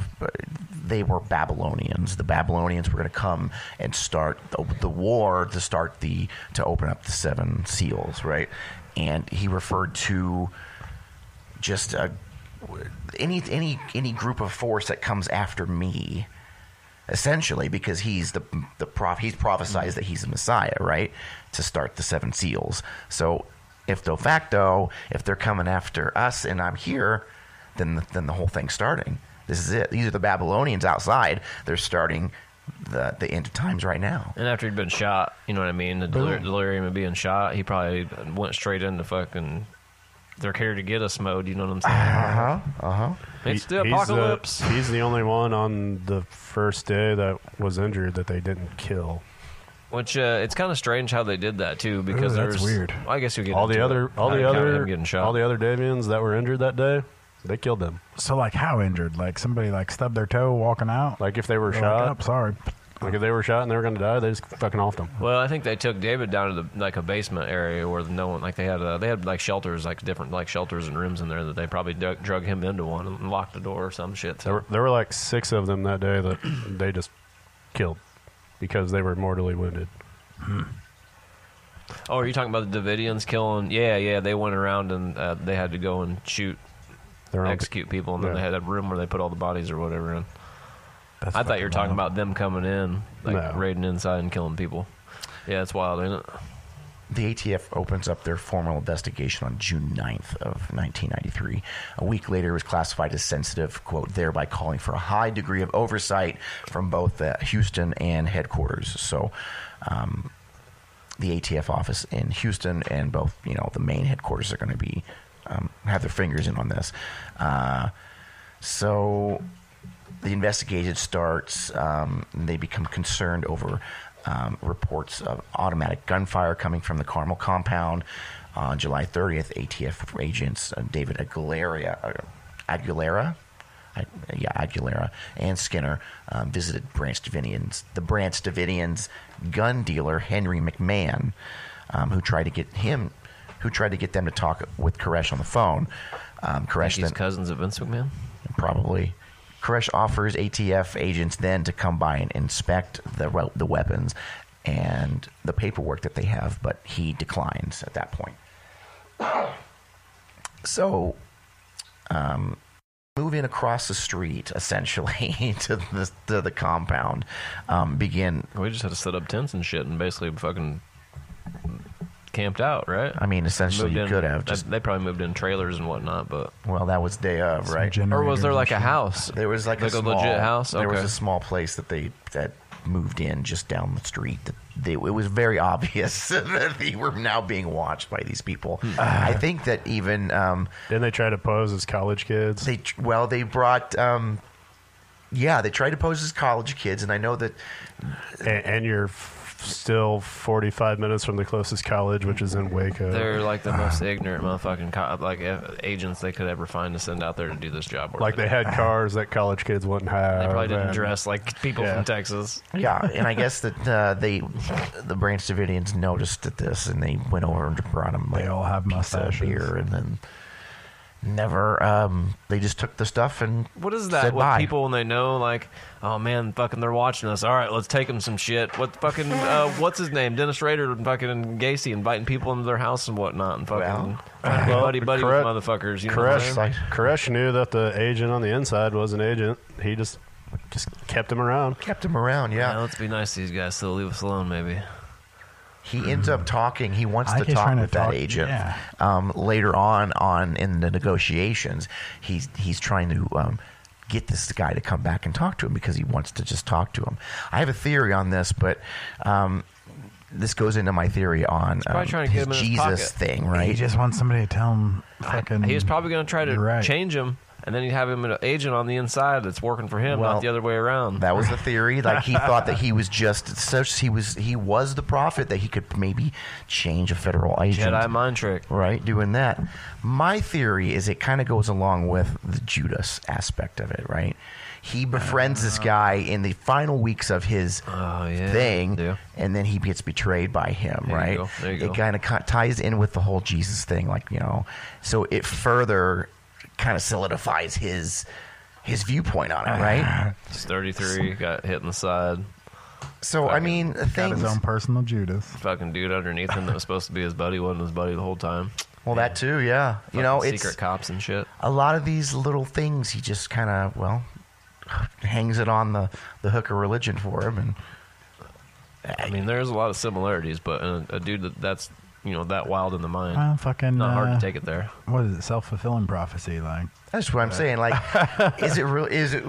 they were Babylonians. The Babylonians were going to come and start the, the war to start the to open up the seven seals, right? And he referred to just a, any any any group of force that comes after me essentially, because he's the the prof. He's prophesized that he's the Messiah, right, to start the seven seals. So, if de facto, if they're coming after us and I'm here, then the, then the whole thing's starting. This is it. These are the Babylonians outside. They're starting the the end of times right now. And after he'd been shot, you know what I mean? The delir- delirium of being shot, he probably went straight into fucking they're here to get us mode. You know what I'm saying? Uh huh. Uh huh. It's the He- apocalypse. He's the, he's the only one on the first day that was injured that they didn't kill. Which uh, it's kind of strange how they did that too, because Ooh, that's there's weird. well, I guess you get All the into other, it. all How the you other, him getting shot. all the other Davians that were injured that day, they killed them. So like how injured? Like somebody like stubbed their toe walking out. Like if they were They're shot, Like, "Oh, sorry. Like if they were shot and they were going to die, they just fucking offed them. Well, I think they took David down to the like a basement area where no one like they had uh, they had like shelters like different like shelters and rooms in there that they probably dug, drug him into one and locked the door or some shit. There were, there were like six of them that day that they just killed because they were mortally wounded. oh, are you talking about the Davidians killing? Yeah, yeah, they went around and uh, they had to go and shoot Their own- execute people, and then Yeah. they had a room where they put all the bodies or whatever in. That's I thought you were talking wild. about them coming in, like No. raiding inside and killing people. Yeah, it's wild, ain't it? The ATF opens up their formal investigation on June 9th of 1993. A week later, it was classified as sensitive, quote, thereby calling for a high degree of oversight from both the Houston and headquarters. So, um, the ATF office in Houston and both, you know, the main headquarters are going to be um, have their fingers in on this. Uh, so the investigation starts. Um, and they become concerned over um, reports of automatic gunfire coming from the Carmel compound. On July 30th, ATF agents uh, David Aguilera, uh, Aguilera, I, yeah, Aguilera and Skinner um, visited Branch Davidians, the Branch Davidians gun dealer Henry McMahon, um, who tried to get him, who tried to get them to talk with Koresh on the phone. Um, Koresh then cousins of Vince McMahon. probably. Koresh offers ATF agents then to come by and inspect the the weapons and the paperwork that they have, but he declines at that point. So, um, moving across the street essentially to the to the compound, um, begin. We just had to set up tents and shit and basically fucking camped out, right? I mean, essentially, you in- could have they- just. they probably moved in trailers and whatnot, but Well, that was day of, right? or was there like a house? There was like, Like a, a small, legit house? There was a small place that they that moved in just down the street. That they, it was very obvious that they were now being watched by these people. Hmm. I think that even um, Didn't they try to pose as college kids? they well they brought. Um, yeah, they tried to pose as college kids, and I know that and, and you're f- still 45 minutes from the closest college, which is in Waco. They're like the most ignorant motherfucking co- like uh, agents they could ever find to send out there to do this job. work. like they had cars that college kids wouldn't have. They probably didn't and- dress like people Yeah. from Texas. yeah, and I guess that uh, they the Branch Davidians noticed at this, and they went over and brought them. They all have pizza, mustaches. beer, and then never. Um, they just took the stuff and What is that? said What bye. people when they know like, oh man, fucking they're watching us. All right, let's take them some shit. What fucking uh, what's his name? Dennis Rader and fucking Gacy inviting people into their house and whatnot and fucking Well, trying to be well, buddy buddy Koresh- with motherfuckers. You know what I'm Koresh, knew that the agent on the inside was an agent. He just just kept him around. kept him around. Yeah, Yeah, let's be nice to these guys. Still leave us alone, maybe. He ends up talking. He wants I to talk trying to with that talk- agent. yeah. Um, later on, on in the negotiations, he's he's trying to. Um, Get this guy to come back and talk to him because he wants to just talk to him. I have a theory on this, but um, this goes into my theory on probably um, trying to his get him in his Jesus pocket. thing, He just wants somebody to tell him. Fucking. He was probably going to try to right. change him, and then he'd have him an agent on the inside that's working for him, Well, not the other way around. That was the theory. Like he thought that he was just such he was he was the prophet that he could maybe change a federal agent. Jedi mind trick. right, doing that. My theory is it kind of goes along with the Judas aspect of it, right? He befriends this uh. guy in the final weeks of his Oh, yeah. thing, Yeah. and then he gets betrayed by him, There you right? go. There you it kind of ties in with the whole Jesus thing, like you know, so it further kind of solidifies his his viewpoint on it, right? He's 33, got hit in the side. So I mean, got things. his own personal Judas. Fucking dude underneath him that was supposed to be his buddy wasn't his buddy the whole time. Well, that too, yeah. You know, Fucking it's secret cops and shit. a lot of these little things. He just kind of, well, hangs it on the the hook of religion for him, and I mean, there's a lot of similarities, but a, a dude that that's you know that wild in the mind, Well, fucking. not hard uh, to take it there. What is it? Self fulfilling prophecy. Like, that's what I'm saying. Like, is it real? Is it?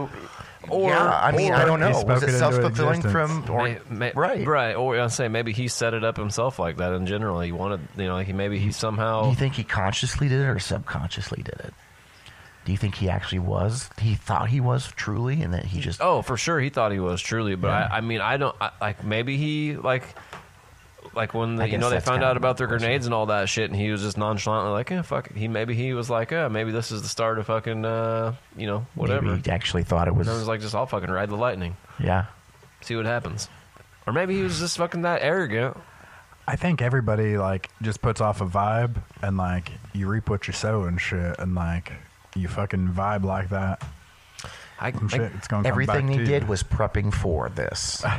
Or- yeah, I mean, or I don't know. spoke Was it it self fulfilling from? Or, May- may- right, right. Or I say maybe he set it up himself like that in general. He wanted, you know, like he maybe he somehow. Do you think he consciously did it or subconsciously did it? Do you think he actually was? He thought he was truly, and that he just. Oh, for sure, he thought he was truly, but Yeah. I, I mean, I don't I, like. Maybe he like, like when I they, you guess know they that's found kind out of about their my question. grenades and all that shit, and he was just nonchalantly like, "Yeah, fuck." It. He maybe he was like, "Yeah, maybe this is the start of fucking, uh, you know, whatever." Maybe he actually thought it was. And I was like, "Just I'll fucking ride the lightning, yeah. see what happens." Or maybe he was just fucking that arrogant. I think everybody like just puts off a vibe and like you reap what you sow and shit, and like you fucking vibe like that. I, Some I- shit, it's gonna come Everything back he to did you. was prepping for this.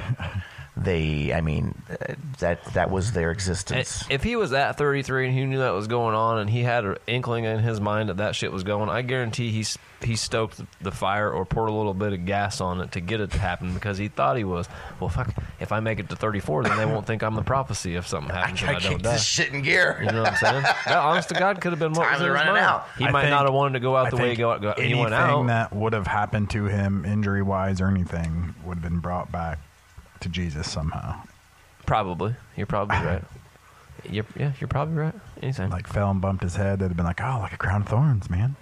they, I mean, uh, that that was their existence. If he was at 33 and he knew that was going on and he had an inkling in his mind that that shit was going, I guarantee he he stoked the fire or poured a little bit of gas on it to get it to happen because he thought he was. Well, fuck, if I make it to 34, then they won't think I'm the prophecy if something I happens and I gotta don't keep die. this shit in gear. You know what I'm saying? That, honest to God, could have been what Time's was in his running mind. out. He I might think- not have wanted to go out I the way he, think go, go, he anything went out. that would have happened to him, injury wise or anything, would have been brought back to Jesus somehow. Probably. You're probably right. You're, yeah, you're probably right. Anytime. Like fell and bumped his head, They'd have been like, oh, like a crown of thorns, man.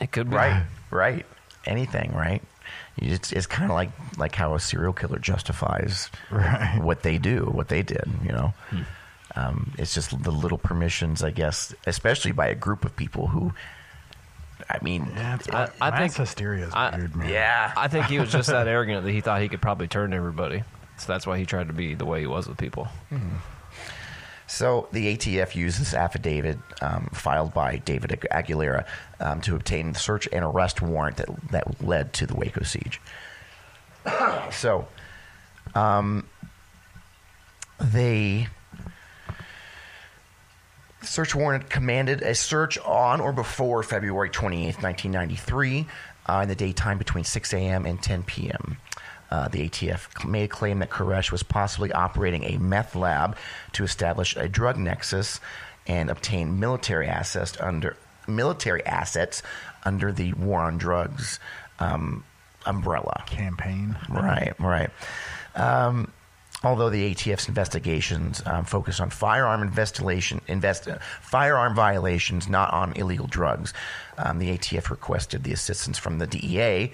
it could be. Right, right. Anything, right? You just, it's kind of like like how a serial killer justifies Right. what they do, what they did. You know, um, it's just the little permissions, I guess, especially by a group of people who. I mean, Yeah, it's, I- I think- hysteria is weird, man. yeah. I think he was just that arrogant that he thought he could probably turn everybody. So that's why he tried to be the way he was with people. So the ATF used this affidavit um, filed by David Aguilera um, to obtain the search and arrest warrant that that led to the Waco siege. so, um, they the search warrant commanded a search on or before February 28th, 1993, uh, in the daytime between 6 a.m. and 10 p.m. Uh, the ATF made a claim that Koresh was possibly operating a meth lab to establish a drug nexus and obtain military assets under military assets under the war on drugs um, umbrella. Campaign. Right, right. Um, although the ATF's investigations um, focus on firearm investigation, invest, firearm violations, not on illegal drugs, um, the ATF requested the assistance from the DEA.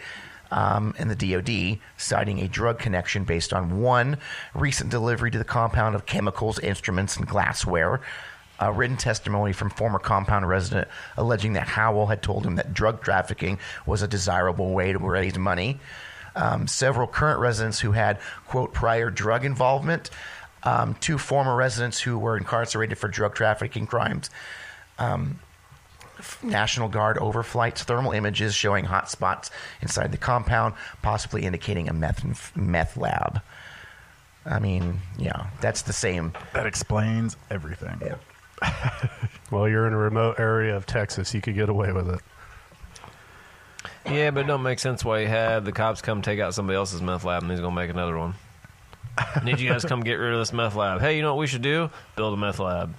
Um, and the DoD, citing a drug connection based on one recent delivery to the compound of chemicals, instruments, and glassware. A written testimony from former compound resident alleging that Howell had told him that drug trafficking was a desirable way to raise money. Um, several current residents who had, quote, prior drug involvement, um, two former residents who were incarcerated for drug trafficking crimes, um, National Guard overflights, thermal images showing hot spots inside the compound, possibly indicating a meth, meth lab. I mean, yeah, that's the same. That explains everything. Well, you're in a remote area of Texas. You could get away with it. Yeah, but it don't make sense why you had the cops come take out somebody else's meth lab and he's going to make another one. Need you guys come get rid of this meth lab. Hey, you know what we should do? Build a meth lab.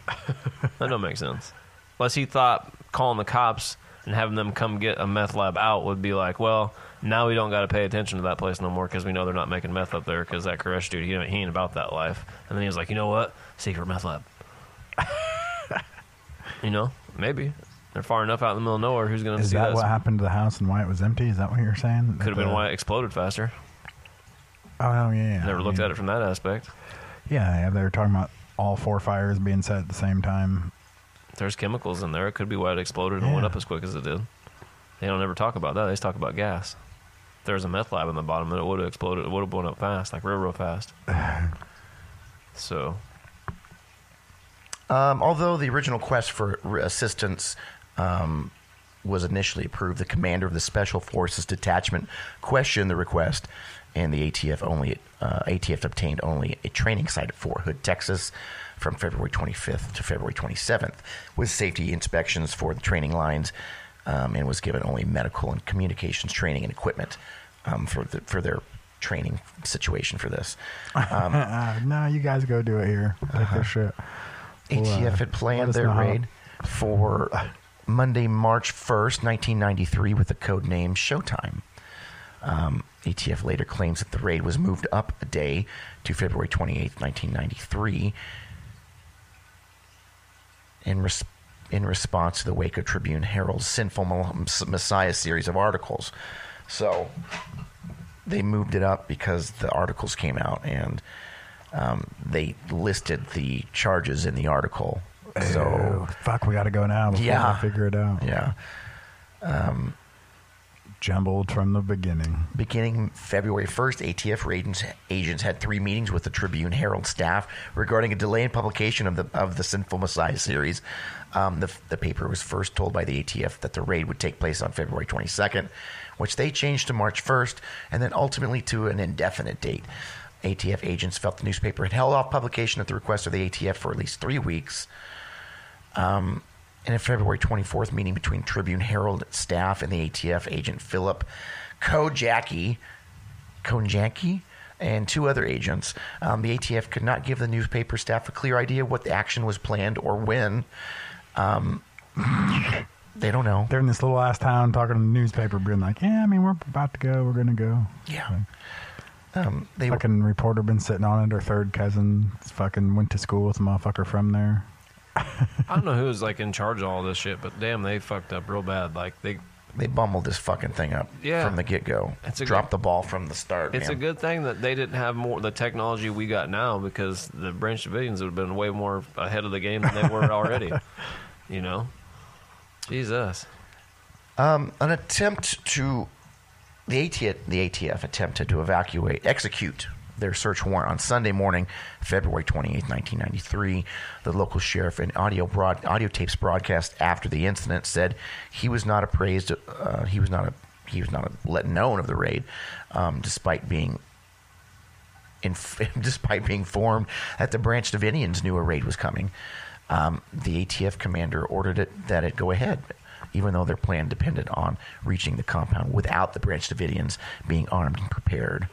That don't make sense. Unless he thought calling the cops and having them come get a meth lab out would be like, well, now we don't got to pay attention to that place no more because we know they're not making meth up there because that Koresh dude, he, ain't- he ain't about that life. And then he was like, you know what? Secret meth lab. you know, maybe. They're far enough out in the middle of nowhere. Who's going to Is see that that? what happened to the house and why it was empty? Is that what you're saying? Could have been why it exploded faster. Oh, yeah. yeah. Never I looked mean, at it from that aspect. Yeah, yeah, they were talking about all four fires being set at the same time. There's chemicals in there. It could be why it exploded and went up as quick as it did. They don't ever talk about that. They just talk about gas. If there was a meth lab in the bottom, it would have exploded. It would have blown up fast, like real, real fast. so, Um, although the original quest for assistance um, was initially approved, the commander of the Special Forces Detachment questioned the request, and the ATF only uh, ATF obtained only a training site at Fort Hood, Texas, from February 25th to February 27th, with safety inspections for the training lines, um, and was given only medical and communications training and equipment. um, for the, for their training situation for this. Uh, no, you guys go do it here. Take shit. Well, uh, ATF had planned their raid for Monday, March 1st, 1993, with the code name Showtime. Um, ATF later claims that the raid was moved up a day to February 28th, 1993, in, res- in response to the Waco Tribune Herald's Sinful Messiah series of articles. So they moved it up because the articles came out and um, they listed the charges in the article. So fuck, we got to go now before Yeah. we figure it out. yeah, Jumbled from the beginning. beginning February 1st, ATF agents, agents had three meetings with the Tribune Herald staff regarding a delay in publication of the of the Sinful Messiah series. Um, the, the paper was first told by the ATF that the raid would take place on February 22nd, which they changed to March 1st, and then ultimately to an indefinite date. ATF agents felt the newspaper had held off publication at the request of the ATF for at least three weeks. Um, in a February 24th meeting between Tribune Herald staff and the ATF agent Philip Kojaki, Konjaki, and two other agents, um, the ATF could not give the newspaper staff a clear idea what the action was planned or when. Um, they don't know. They're in this little ass town talking to the newspaper, being like, "Yeah, I mean, we're about to go. We're gonna go." Yeah. Um, they Fucking reporter been sitting on it. Her third cousin fucking went to school with a motherfucker from there. I don't know who's like in charge of all this shit, but damn, they fucked up real bad. Like they, they bumbled this fucking thing up Yeah. from the get go. It's a Dropped good- the ball from the start. it's a good thing that they didn't have more the technology we got now because the Branch Davidians would have been way more ahead of the game than they were already. you know, Jesus. Um, an attempt to the ATF, the ATF attempted to evacuate, execute their search warrant on Sunday morning, February 28, 1993. The local sheriff in audio broad, audio tapes broadcast after the incident said he was not appraised. Uh, he was not a, he was not let known of the raid, um, despite being. Inf- despite being informed that the Branch Davidians knew a raid was coming, um, the ATF commander ordered it that it go ahead, even though their plan depended on reaching the compound without the Branch Davidians being armed and prepared.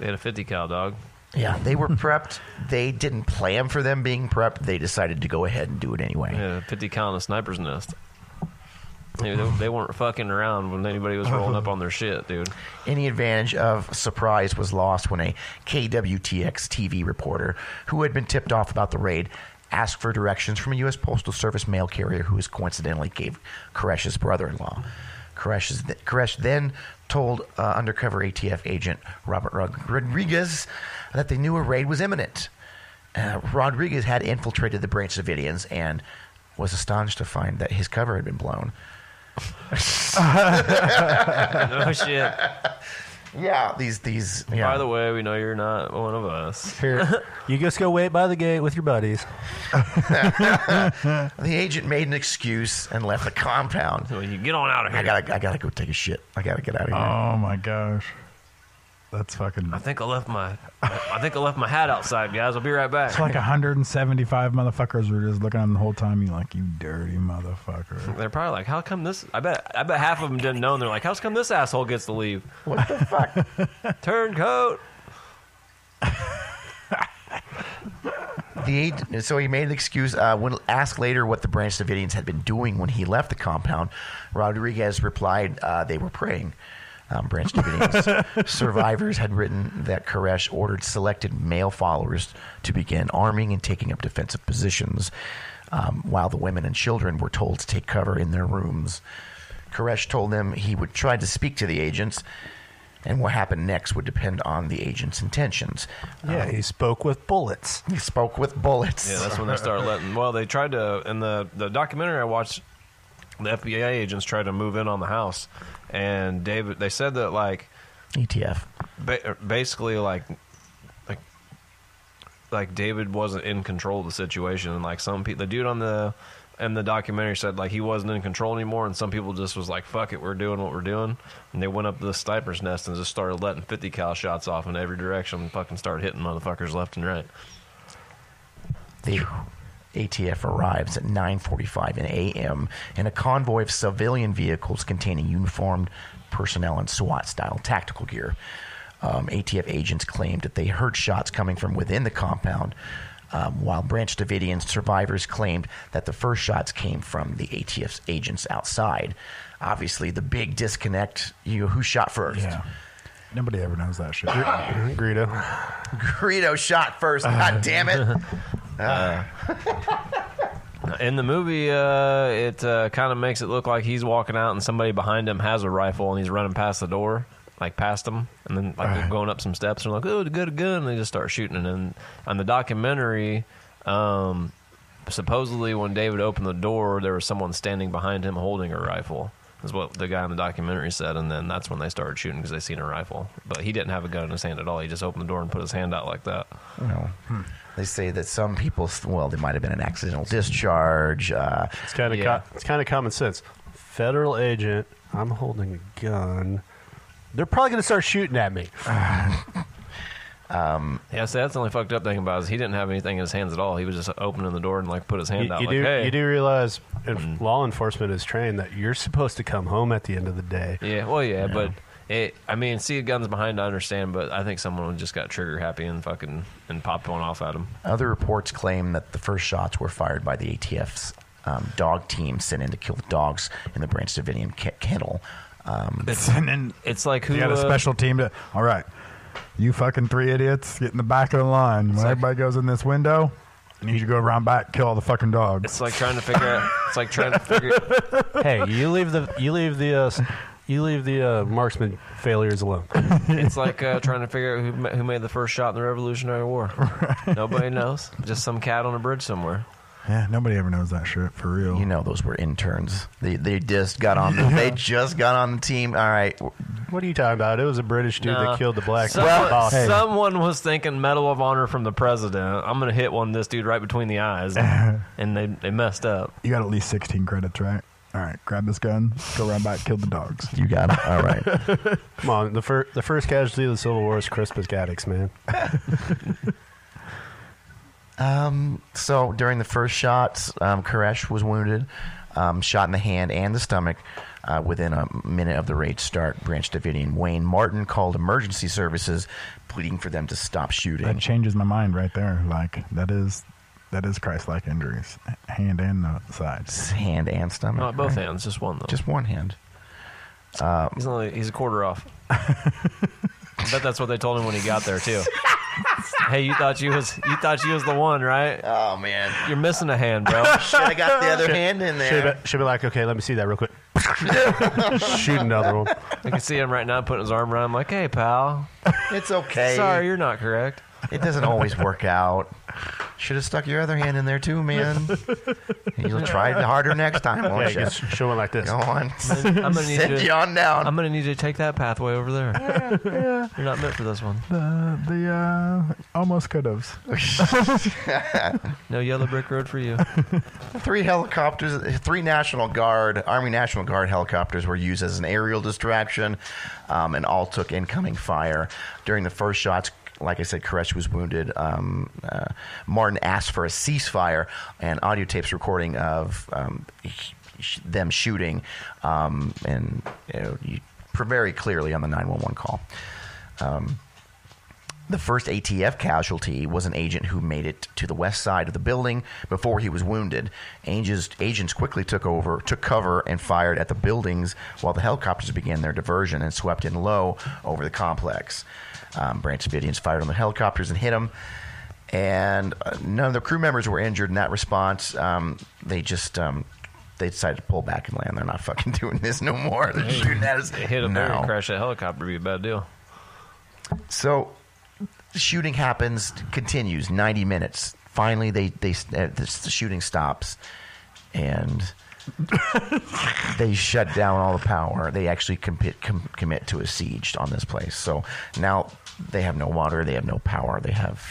They had a 50 cal dog. Yeah, they were prepped. They didn't plan for them being prepped. They decided to go ahead and do it anyway. A 50 cal in a sniper's nest. They, weren't fucking around when anybody was rolling up on their shit, dude. Any advantage of surprise was lost when a KWTX TV reporter who had been tipped off about the raid asked for directions from a U.S. Postal Service mail carrier who was coincidentally gave Koresh's brother-in-law. Koresh, is Koresh then told uh, undercover ATF agent Robert Rodriguez that they knew a raid was imminent. Uh, Rodriguez had infiltrated the Branch Davidians and was astonished to find that his cover had been blown. No shit. Yeah, these these. Yeah. By the way, we know you're not one of us. Here, you just go wait by the gate with your buddies. The agent made an excuse and left the compound. So you get on out of here. I gotta, I gotta go take a shit. I gotta get out of here. Oh my gosh, that's fucking. I think I left my I think I left my hat outside, guys. I'll be right back. It's like 175 motherfuckers were just looking at him the whole time. You like, you dirty motherfucker. They're probably like, "How come this?" I bet I bet half of them didn't know. And they're like, "How's come this asshole gets to leave?" What the fuck? Turncoat. the agent, so he made an excuse. Uh, when asked later what the Branch Davidians had been doing when he left the compound, Rodriguez replied uh, they were praying. Um, Branch Davidians survivors had written that Koresh ordered selected male followers to begin arming and taking up defensive positions, um, while the women and children were told to take cover in their rooms. Koresh told them he would try to speak to the agents, and what happened next would depend on the agent's intentions. Yeah, he spoke with bullets. He spoke with bullets. Yeah, that's when they started letting. Well, they tried to in the the documentary I watched. The FBI agents tried to move in on the house, and David. They said that like ETF. ba- basically like like like David wasn't in control of the situation, and like some people, the dude on the and the documentary said like he wasn't in control anymore, and some people just was like, "Fuck it, we're doing what we're doing," and they went up to the sniper's nest and just started letting fifty cal shots off in every direction, and fucking started hitting motherfuckers left and right. ATF arrives at 9:45 a.m. in a convoy of civilian vehicles containing uniformed personnel and SWAT-style tactical gear. Um, ATF agents claimed that they heard shots coming from within the compound, um, while Branch Davidian survivors claimed that the first shots came from the ATF's agents outside. Obviously, the big disconnect. You know, who shot first? Yeah. Nobody ever knows that shit. Greedo. Greedo shot first. God damn it! In the movie, uh, it uh, kind of makes it look like he's walking out and somebody behind him has a rifle and he's running past the door, like past him, and then like they're going up some steps and like, oh, good a gun, and they just start shooting. And then on the documentary, um, supposedly when David opened the door, there was someone standing behind him holding a rifle. Is what the guy in the documentary said, and then that's when they started shooting because they seen a rifle. But he didn't have a gun in his hand at all. He just opened the door and put his hand out like that. You know, they say that some people, well, there might have been an accidental discharge. Uh, It's kind of Yeah. it's kind of common sense. Federal agent, I'm holding a gun. They're probably going to start shooting at me. Yeah, so that's the only fucked up thing about it is he didn't have anything in his hands at all. He was just opening the door and like put his hand You, out you like, do hey. you do realize if law enforcement is trained that you're supposed to come home at the end of the day. Yeah, well, yeah, but it. I mean, see, guns behind, I understand, but I think someone just got trigger happy and fucking and popped one off at him. Other reports claim that the first shots were fired by the ATF's um, dog team sent in to kill the dogs in the Branch Davidian ke- kennel. Um, and then It's like who you got a uh, special team to. All right, you fucking three idiots, get in the back of the line. When like- everybody goes in this window, I need you to go around back, kill all the fucking dogs. It's like trying to figure out. It's like trying to figure. hey, you leave the you leave the uh, s- you leave the uh, marksman failures alone. It's like uh, trying to figure out who ma- who made the first shot in the Revolutionary War. Nobody knows. Just some cat on a bridge somewhere. Yeah, nobody ever knows that shit for real. you know, those were interns. They they just got on. The, they just got on the team. All right, What are you talking about? It was a British dude Nah. that killed the black Someone, boss. hey. someone was thinking Medal of Honor from the president. I'm gonna hit one this dude right between the eyes, and they they messed up. you got at least 16 credits, right? All right, grab this gun, go around back, kill the dogs. you got it. All right. Come on, the first the first casualty of the Civil War is Crispus Attucks, man. Um, so during the first shots, um, Koresh was wounded, um, shot in the hand and the stomach. Uh, within a minute of the raid start, Branch Davidian Wayne Martin called emergency services, pleading for them to stop shooting. That changes my mind right there. Like that is that is Christ-like injuries, hand and the sides. Hand and stomach. Not both right? hands, just one though. Just one hand. he's only he's a quarter off. I bet that's what they told him when he got there too. hey, you thought you was you thought you was the one, right? Oh man, You're missing a hand, bro. should have got the other hand in Should there. be, should be like, okay, let me see that real quick. Shoot another one. I can see him right now putting his arm around him like, "Hey, pal, It's okay. sorry, you're not correct." It doesn't always work out. Should have stuck your other hand in there too, man. You'll try it harder next time, Yeah, won't you you? just show one like this. Go on. I'm gonna need Send you. you on down. I'm gonna need you to take that pathway over there. You're not meant for this one. The the uh, almost could have. No yellow brick road for you. Three helicopters, three National Guard, Army National Guard helicopters were used as an aerial distraction, um, and all took incoming fire. During the first shots, like I said, Koresh was wounded. Um, uh, Martin asked for a ceasefire, and audio tapes recording of um, sh- them shooting, um, and you know, you, very clearly on the 911 call. The first ATF casualty was an agent who made it to the west side of the building before he was wounded. Agents, agents quickly took over, took cover, and fired at the buildings while the helicopters began their diversion and swept in low over the complex. Um, Branch Davidians fired on the helicopters and hit them, and uh, none of the crew members were injured in that response. Um, they just um, they decided to pull back and land. They're not fucking doing this no more. They're shooting at us. Hit there now. and crash that helicopter be a bad deal. So the shooting happens, continues 90 minutes. Finally, they they uh, this, the shooting stops, and they shut down all the power. They actually commit com, commit to a siege on this place. So now they have no water, they have no power, they have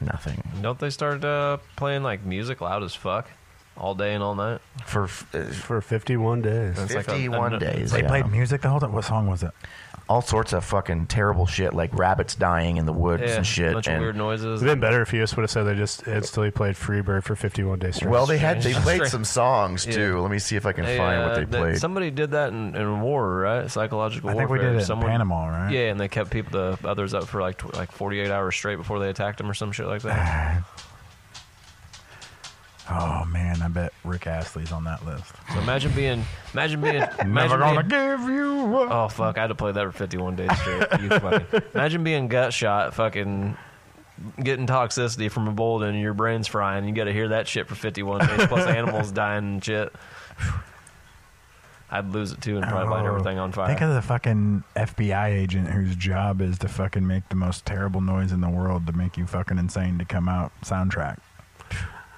nothing Don't they start uh, playing like music loud as fuck all day and all night? for uh, For 51 days. It's like a- 51 days. They yeah. played music the whole time. What song was it? All sorts of fucking terrible shit, like rabbits dying in the woods Yeah, and shit. bunch of and- weird noises. It'd been better if you just would have said they just instantly played Freebird for 51 days straight. Well, they had they played some songs Yeah. too. Let me see if I can Hey, find what uh, they that- played. Somebody did that in, in war, right? Psychological I think we warfare. did it in Someone, Panama, right? Yeah, and they kept people, the others, up for like tw- like 48 hours straight before they attacked them or some shit like that. Oh man, I bet Rick Astley's on that list. So imagine being, imagine being, Never gonna being, give you up. Oh fuck! I had to play that for 51 days straight. You fucking imagine being gut shot, fucking getting toxicity from a bullet and your brain's frying. You got to hear that shit for 51 days, plus animals dying and shit. I'd lose it too and probably light Oh, everything on fire. Think of the fucking FBI agent whose job is to fucking make the most terrible noise in the world to make you fucking insane to come out soundtrack.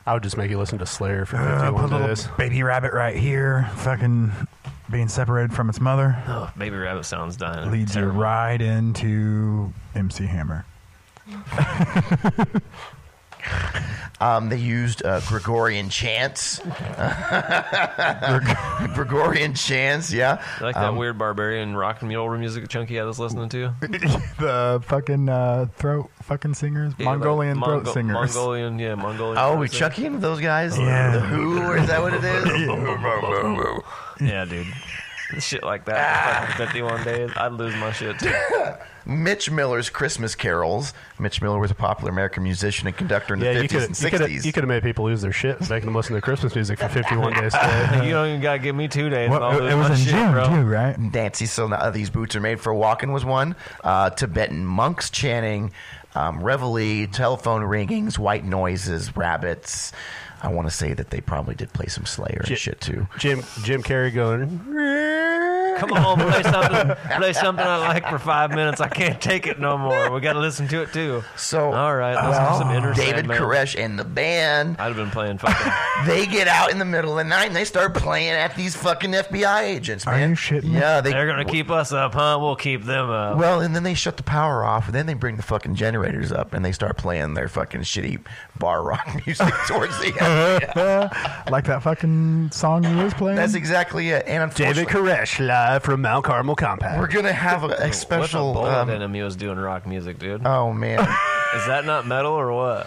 I would just make you listen to Slayer for Uh, 51 put a days. baby rabbit right here, fucking being separated from its mother, oh, baby rabbit sounds dying. leads you Terrible. right into MC Hammer. Um, they used uh, Gregorian chants. Gregorian chants, yeah. Like that Um, weird barbarian rock and roll music chunky I was listening to. the fucking uh, throat fucking singers, Yeah, like Mongolian throat Mongo- singers. Mongolian, yeah, Mongolian. Oh, throat we singers. chuck those guys? Yeah. The Who, or is that what it is? Yeah, dude. Shit like that. Fucking 51 days. I'd lose my shit too. Mitch Miller's Christmas carols. Mitch Miller was a popular American musician and conductor in the Yeah, you 50s could and you could 60s. you could have made people lose their shit, making them listen to Christmas music for 51 days straight. you don't even gotta give me two days. Well, it, it was in shit, June bro. too, right? Nancy, Sinatra these boots are made for walking was one. Uh, Tibetan monks chanting, um, reveille, telephone ringings, white noises, rabbits. I want to say that they probably did play some Slayer and shit too. Jim Jim Carrey going. Come on, play something. Play something I like for five minutes. I can't take it no more. We got to listen to it too. So, all right, let's well, do some inner David Sandman. Koresh and the band, I'd have been playing fucking. they get out in the middle of the night and they start playing at these fucking FBI agents, Are you shitting me? Yeah, they, They're gonna keep us up, huh? We'll keep them up. Well, and then they shut the power off, and then they bring the fucking generators up, and they start playing their fucking shitty bar rock music towards the end. like that fucking song you was playing. That's exactly it. And David unfortunately, Koresh live from Mount Carmel Compound. we're gonna have a, a what special. if a bullet Um, enemy was doing rock music, dude? oh man! Is that not metal or what?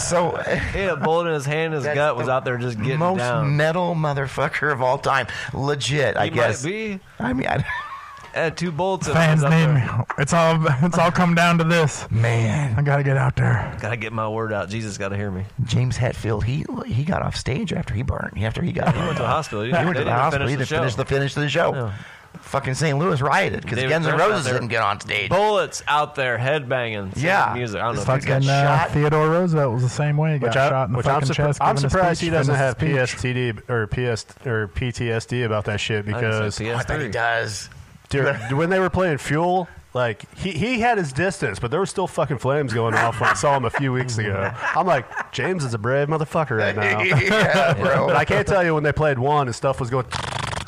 So He had a bullet in his hand. His gut was out there just getting most down. metal motherfucker of all time. Legit, I guess. might be. I mean, I, Had two bolts. in him. Fans He's up name. It's all. It's all come down to this. man, I gotta get out there. Gotta get my word out. Jesus got to hear me. James Hetfield, he he got off stage after he burned. After he got He went to the hospital. He, He went to the hospital. He finish didn't the finish the finish of the show. Yeah. Fucking St. Louis rioted because Guns N' Roses didn't get on stage. Bullets out there headbanging. singing Yeah. music. I don't know. It's if like- he's got Fucking uh, shot. Theodore Roosevelt was the same way. He got Which, I, shot in the which I'm, surpri- chest. I'm surprised he doesn't have finished his speech. PSTD or PS or PTSD about that shit because say I bet he does. Dude, when they were playing Fuel, like he, he had his distance, but there were still fucking flames going off when I saw him a few weeks ago. I'm like, James is a brave motherfucker right now. yeah, bro. But I can't tell you when they played one and stuff was going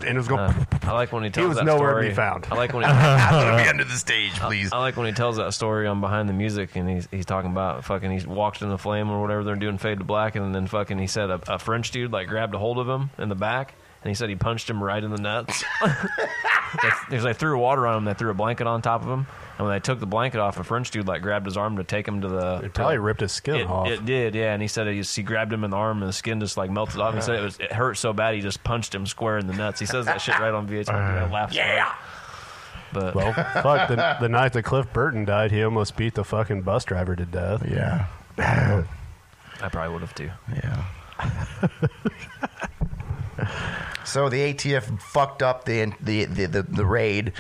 and it was going. Uh, I like when he tells He was that nowhere to be found. I like when he, I'm gonna be under the stage, please. I like when he tells that story on behind the music, and he's he's talking about fucking he walked in the flame or whatever they're doing fade to black, and then fucking he said a, a French dude like grabbed a hold of him in the back, and he said he punched him right in the nuts. Because I threw water on him, they threw a blanket on top of him, and when they took the blanket off, a French dude like grabbed his arm to take him to the. It probably ripped his skin It, off. it did, yeah. And he said he, just, he grabbed him in the arm and the skin just like melted off. He said it was it hurt so bad he just punched him square in the nuts. He says that shit right on VH1. I laughed. Yeah. But well, fuck the, the night that Cliff Burton died, he almost beat the fucking bus driver to death. yeah, I probably would have too. yeah. so the ATF fucked up the the the, the, the raid.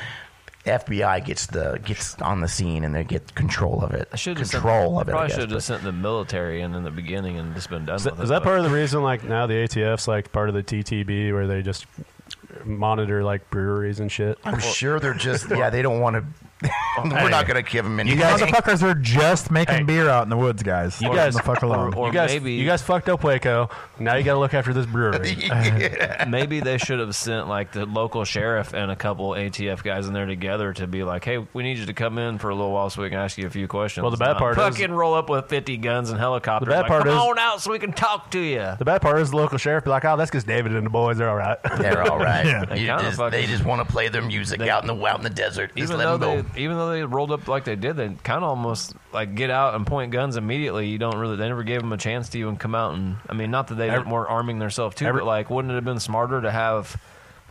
FBI gets the gets on the scene and they get control of it. I should have control sent, of it. I Probably guess, should but- have sent the military in in the beginning and just been done Is that, with is it. that part of the reason, like now the ATF's like part of the TTB, where they just monitor like breweries and shit? I'm sure they're just yeah. They don't want to. We're not going to give him any. You motherfuckers are just making Hey. beer out in the woods, guys. You Leave guys- the fuck alone. or- you guys, maybe- you guys fucked up Waco. Now you got to look after this brewery. Maybe they should have sent like the local sheriff and a couple ATF guys in there together to be like, "Hey, we need you to come in for a little while so we can ask you a few questions." Well, the bad Not part is- fucking roll up with fifty guns and helicopters. The bad like, part come is- on out so we can talk to you. the bad part is the local sheriff be like, "Oh, that's because David and the boys are all right." They're all right. Yeah. They You kinda just- fucking- they just want to play their music out in the out in the desert. Just Even let though them they, go. Even though they rolled up like they did, they kind of almost like get out and point guns immediately. You don't really. They never gave them a chance to even come out and. I mean, not that they Every- weren't arming themselves too, every- but like, wouldn't it have been smarter to have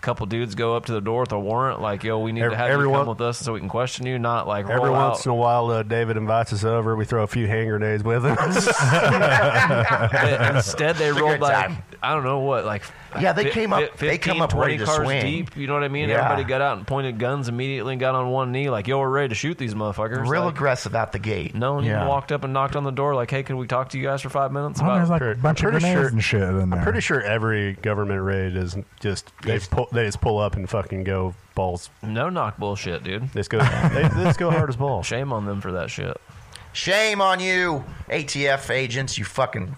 couple dudes go up to the door with a warrant, like, "Yo, we need Every- to have you everyone- come with us so we can question you," not like Every roll once out. in a while, uh, David invites us over. We throw a few hand grenades with him. Instead, they a rolled like time. I don't know what, like Yeah, they fi- came up- fi- they come up 20 ready to cars swing. deep. You know what I mean? Yeah. Everybody got out and pointed guns immediately and got on one knee, like, "Yo, we're ready to shoot these motherfuckers." Real like, aggressive out the gate. No one yeah. even walked up and knocked on the door, like, "Hey, can we talk to you guys for five minutes?" About there's like a bunch I'm of pretty grenades sure- and shit in there. I'm pretty sure every government raid is just they Yes. pull, they just pull up and fucking go balls. no knock bullshit, dude. They just go they, they just go hard as balls. Shame on them for that shit. Shame on you, ATF agents. You fucking.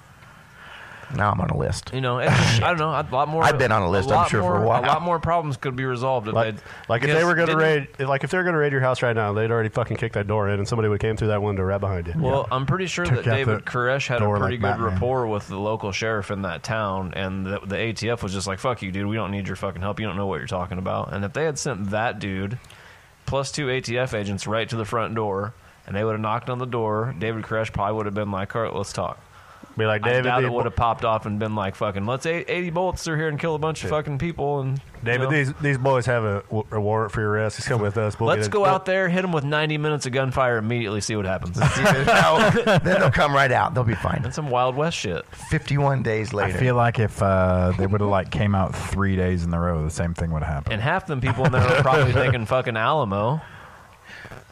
Now I'm on a list. You know, it's just- I don't know. A lot more. I've been on a list, I'm sure, for a while. A lot more problems could be resolved if Like, they like if they were going to raid, like if they're going to raid your house right now, they'd already fucking kicked that door in, and somebody would came through that window right behind you. Well, I'm pretty sure Took that David Koresh had a pretty like good Batman. rapport with the local sheriff in that town, and the, the ATF was just like, "Fuck you, dude. We don't need your fucking help. You don't know what you're talking about." And if they had sent that dude plus two ATF agents right to the front door, and they would have knocked on the door, David Koresh probably would have been like, "All right, let's talk." Be like David. I David, doubt it would have popped off and been like, "Fucking, let's eight- 80 bullets through here and kill a bunch of fucking people." And you David, know. these these boys have a, a warrant for your arrest. Just come with us. We'll Let's go it. out there, hit them with 90 minutes of gunfire, immediately see what happens. No, then they'll come right out. They'll be fine. That's some Wild West shit. 51 days later, I feel like if uh, they would have like came out three days in a row, the same thing would have happened. And half them people in there are probably thinking fucking Alamo.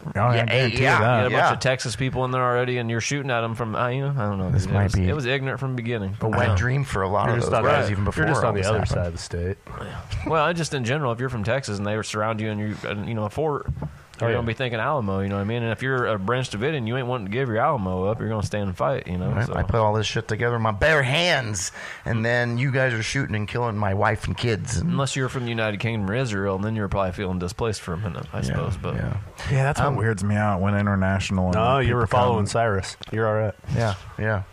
Oh, yeah, Yeah, I guarantee yeah, you that. You got a yeah. bunch of Texas people in there already, and you're shooting at them from, uh, you know, I don't know. This dude. might it, was, be it was ignorant from the beginning. a wet dream for a lot You're of just those on guys, the, even before you're just on the other happened. side of the state. Well, I just in general, if you're from Texas and they surround you and you, and, you know, a fort, you're Oh, yeah. gonna be thinking Alamo. You know what I mean? And if you're a Branch Davidian, you ain't wanting to give your Alamo up. You're gonna stand and fight. You know. Right? So. I put all this shit together in my bare hands, and then you guys are shooting and killing my wife and kids. And, Unless you're from the United Kingdom or Israel, and then you're probably feeling displaced for a minute, I suppose. But yeah, Yeah, that's what um, weirds me out when international. and No, you were following come. Cyrus. You're all right. yeah, yeah.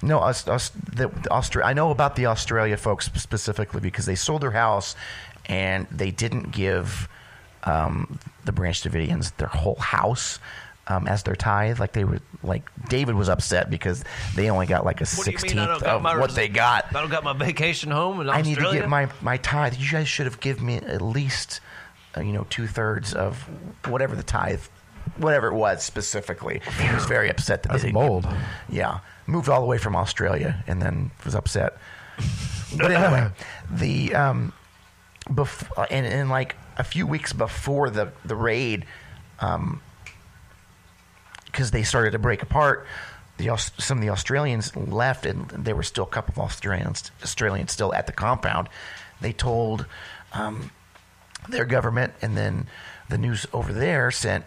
No, us, us, the, the Austra- I know about the Australia folks specifically because they sold their house and they didn't give um, the Branch Davidians their whole house um, as their tithe. Like they were, like David was upset because they only got like a What do you mean I sixteenth of my what they got. I don't got my vacation home in I need to get my, my tithe. You guys should have given me at least, uh, you know, two thirds of whatever the tithe, whatever it was specifically. He was very upset that That's they didn't bold. yeah, moved all the way from Australia and then was upset. But anyway, the um, bef- and, and like a few weeks before the the raid, um, because they started to break apart. The, some of the Australians left, and there were still a couple of Australians Australians still at the compound. They told um, their government, and then the news over there sent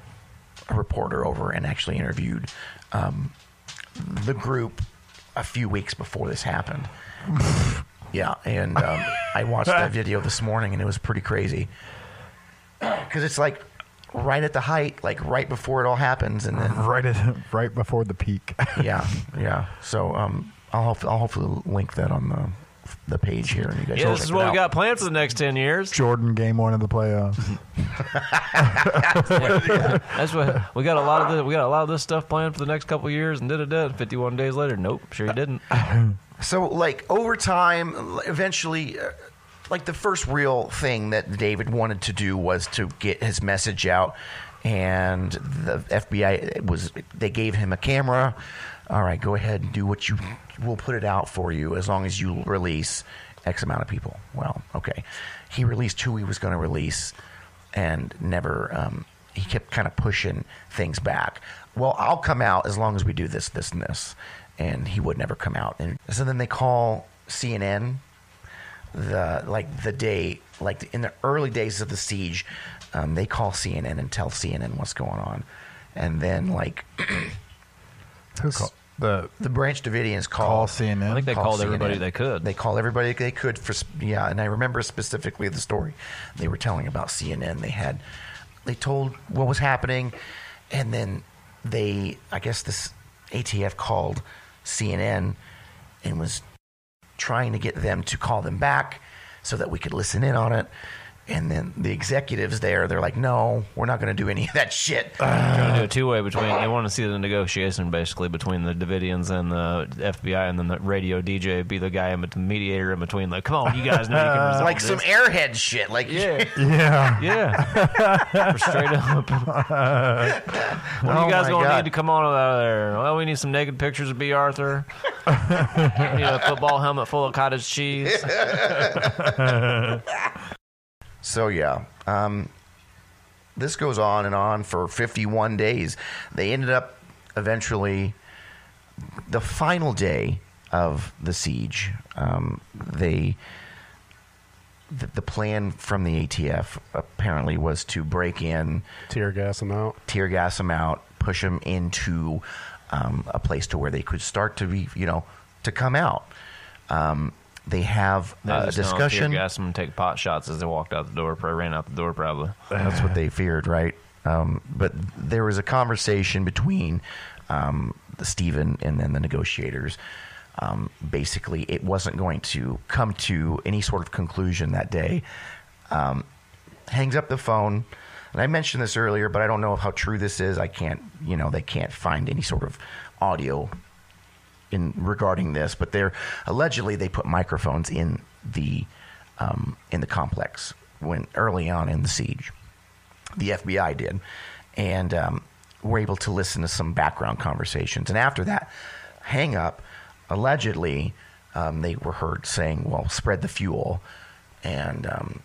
a reporter over and actually interviewed um, the group a few weeks before this happened. yeah, and um, I watched that video this morning, and it was pretty crazy because it's like right at the height, like right before it all happens, and then right at, right before the peak. yeah, yeah. So um, I'll hope, I'll hopefully link that on the the page here, and you guys. yeah, this is what we out. got planned for the next ten years. Jordan game one of the playoffs. That's what we got a lot of this. We got a lot of this stuff planned for the next couple of years, and did it did. Fifty-one days later, nope, sure you didn't. So, like over time, eventually, uh, like the first real thing that David wanted to do was to get his message out, and the FBI was they gave him a camera. All right, go ahead and do what you. We'll put it out for you as long as you release X amount of people. Well, okay, he released who he was going to release, and never. Um, he kept kind of pushing things back. Well, I'll come out as long as we do this, this, and this. And he would never come out. And so then they call CNN the like the day like in the early days of the siege Um, they call CNN and tell CNN what's going on, and then like Who call, the the Branch Davidians call, call CNN? I think they call called everybody they could. They called everybody they could for yeah, and I remember specifically the story they were telling about CNN. They had they told what was happening, and then they I guess this ATF called CNN and was trying to get them to call them back so that we could listen in on it. And then the executives there, they're like, "No, we're not going to do any of that shit." Trying to do a two way between. They want to see the negotiation basically between the Davidians and the FBI, and then the radio DJ be the guy in bet- mediator in between. Like, come on, you guys know you can resolve like some airhead shit. Like, Yeah, yeah. yeah, straight up. What Oh you guys my gonna God. need to come on out of there? Well, we need some naked pictures of Bea Arthur. we need a football helmet full of cottage cheese. So yeah, um, this goes on and on for 51 days. They ended up eventually the final day of the siege. Um, they the, the plan from the ATF apparently was to break in, Tear gas them out. tear gas them out, push them into um, a place to where they could start to be, you know, to come out. Um, they have uh, a discussion. Gas them and take pot shots as they walked out the door. Probably ran out the door. Probably. That's what they feared, right? Um, but there was a conversation between um, the Stephen and then the negotiators. Um, basically, it wasn't going to come to any sort of conclusion that day. Um, hangs up the phone, and I mentioned this earlier, but I don't know how true this is. I can't, you know, they can't find any sort of audio in regarding this, but they're allegedly they put microphones in the um, in the complex when early on in the siege. The FBI did, and um, were able to listen to some background conversations. And after that hang up, allegedly um, they were heard saying, "Well, spread the fuel," and um,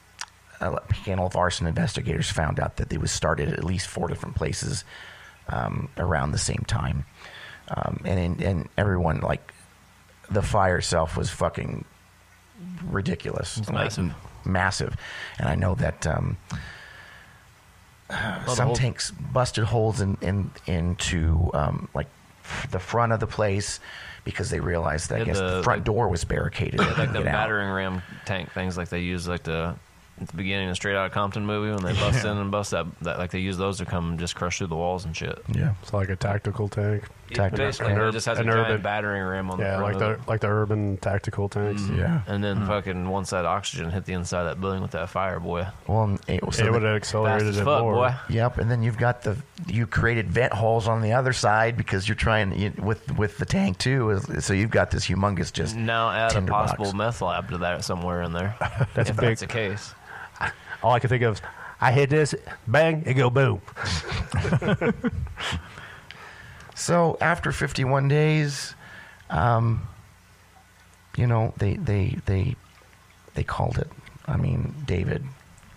a panel of arson investigators found out that it was started at least four different places um, around the same time, um, and and everyone like the fire itself was fucking ridiculous, like, massive. massive. And I know that um, the some tanks busted holes in, in into um, like f- the front of the place because they realized that I guess the, the- front like- door was barricaded. Like the battering ram tank things like they use like the at the beginning of Straight Outta Compton movie when they bust in and bust that, that like they use those to come just crush through the walls and shit. Yeah, It's like a tactical tank. Tactical. Basically, An it just has a an giant urban- battering ram on the Yeah, like of the it. like the urban tactical tanks. Mm-hmm. yeah. And then mm-hmm. fucking once that oxygen hit the inside of that building with that fire, boy. Well, it, was it would have Fast accelerated as it fuck, more. boy. Yep, and then you've got the you created vent holes on the other side because you're trying you, with with the tank too. So you've got this humongous just Now add a tinderbox. possible meth lab to that somewhere in there. That's if big. that's the case. All I can think of is, I hit this, bang, it go boom. So after 51 days, um, you know, they they they they called it. I mean, David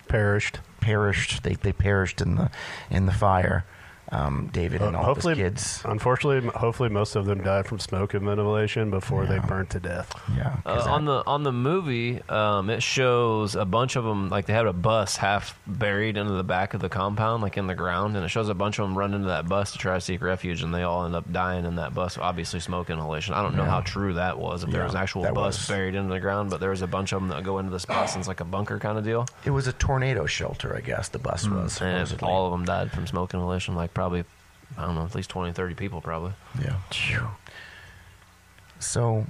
Perished. perished. They they perished in the in the fire. Um, David and Uh, all of his kids. unfortunately, hopefully most of them died from smoke and ventilation before they burned to death. Yeah, 'cause Uh, on the on the movie, um, it shows a bunch of them like they had a bus half buried into the back of the compound, like in the ground, and it shows a bunch of them run into that bus to try to seek refuge, and they all end up dying in that bus. Obviously, smoke inhalation. I don't know Yeah. how true that was. If there was an actual bus was. buried into the ground, but there was a bunch of them that go into this bus and it's like a bunker kind of deal, it was a tornado shelter, I guess. The bus was Hmm. and all of them died from smoke inhalation. Like probably, I don't know, at least 20, 30 people probably. Yeah. So,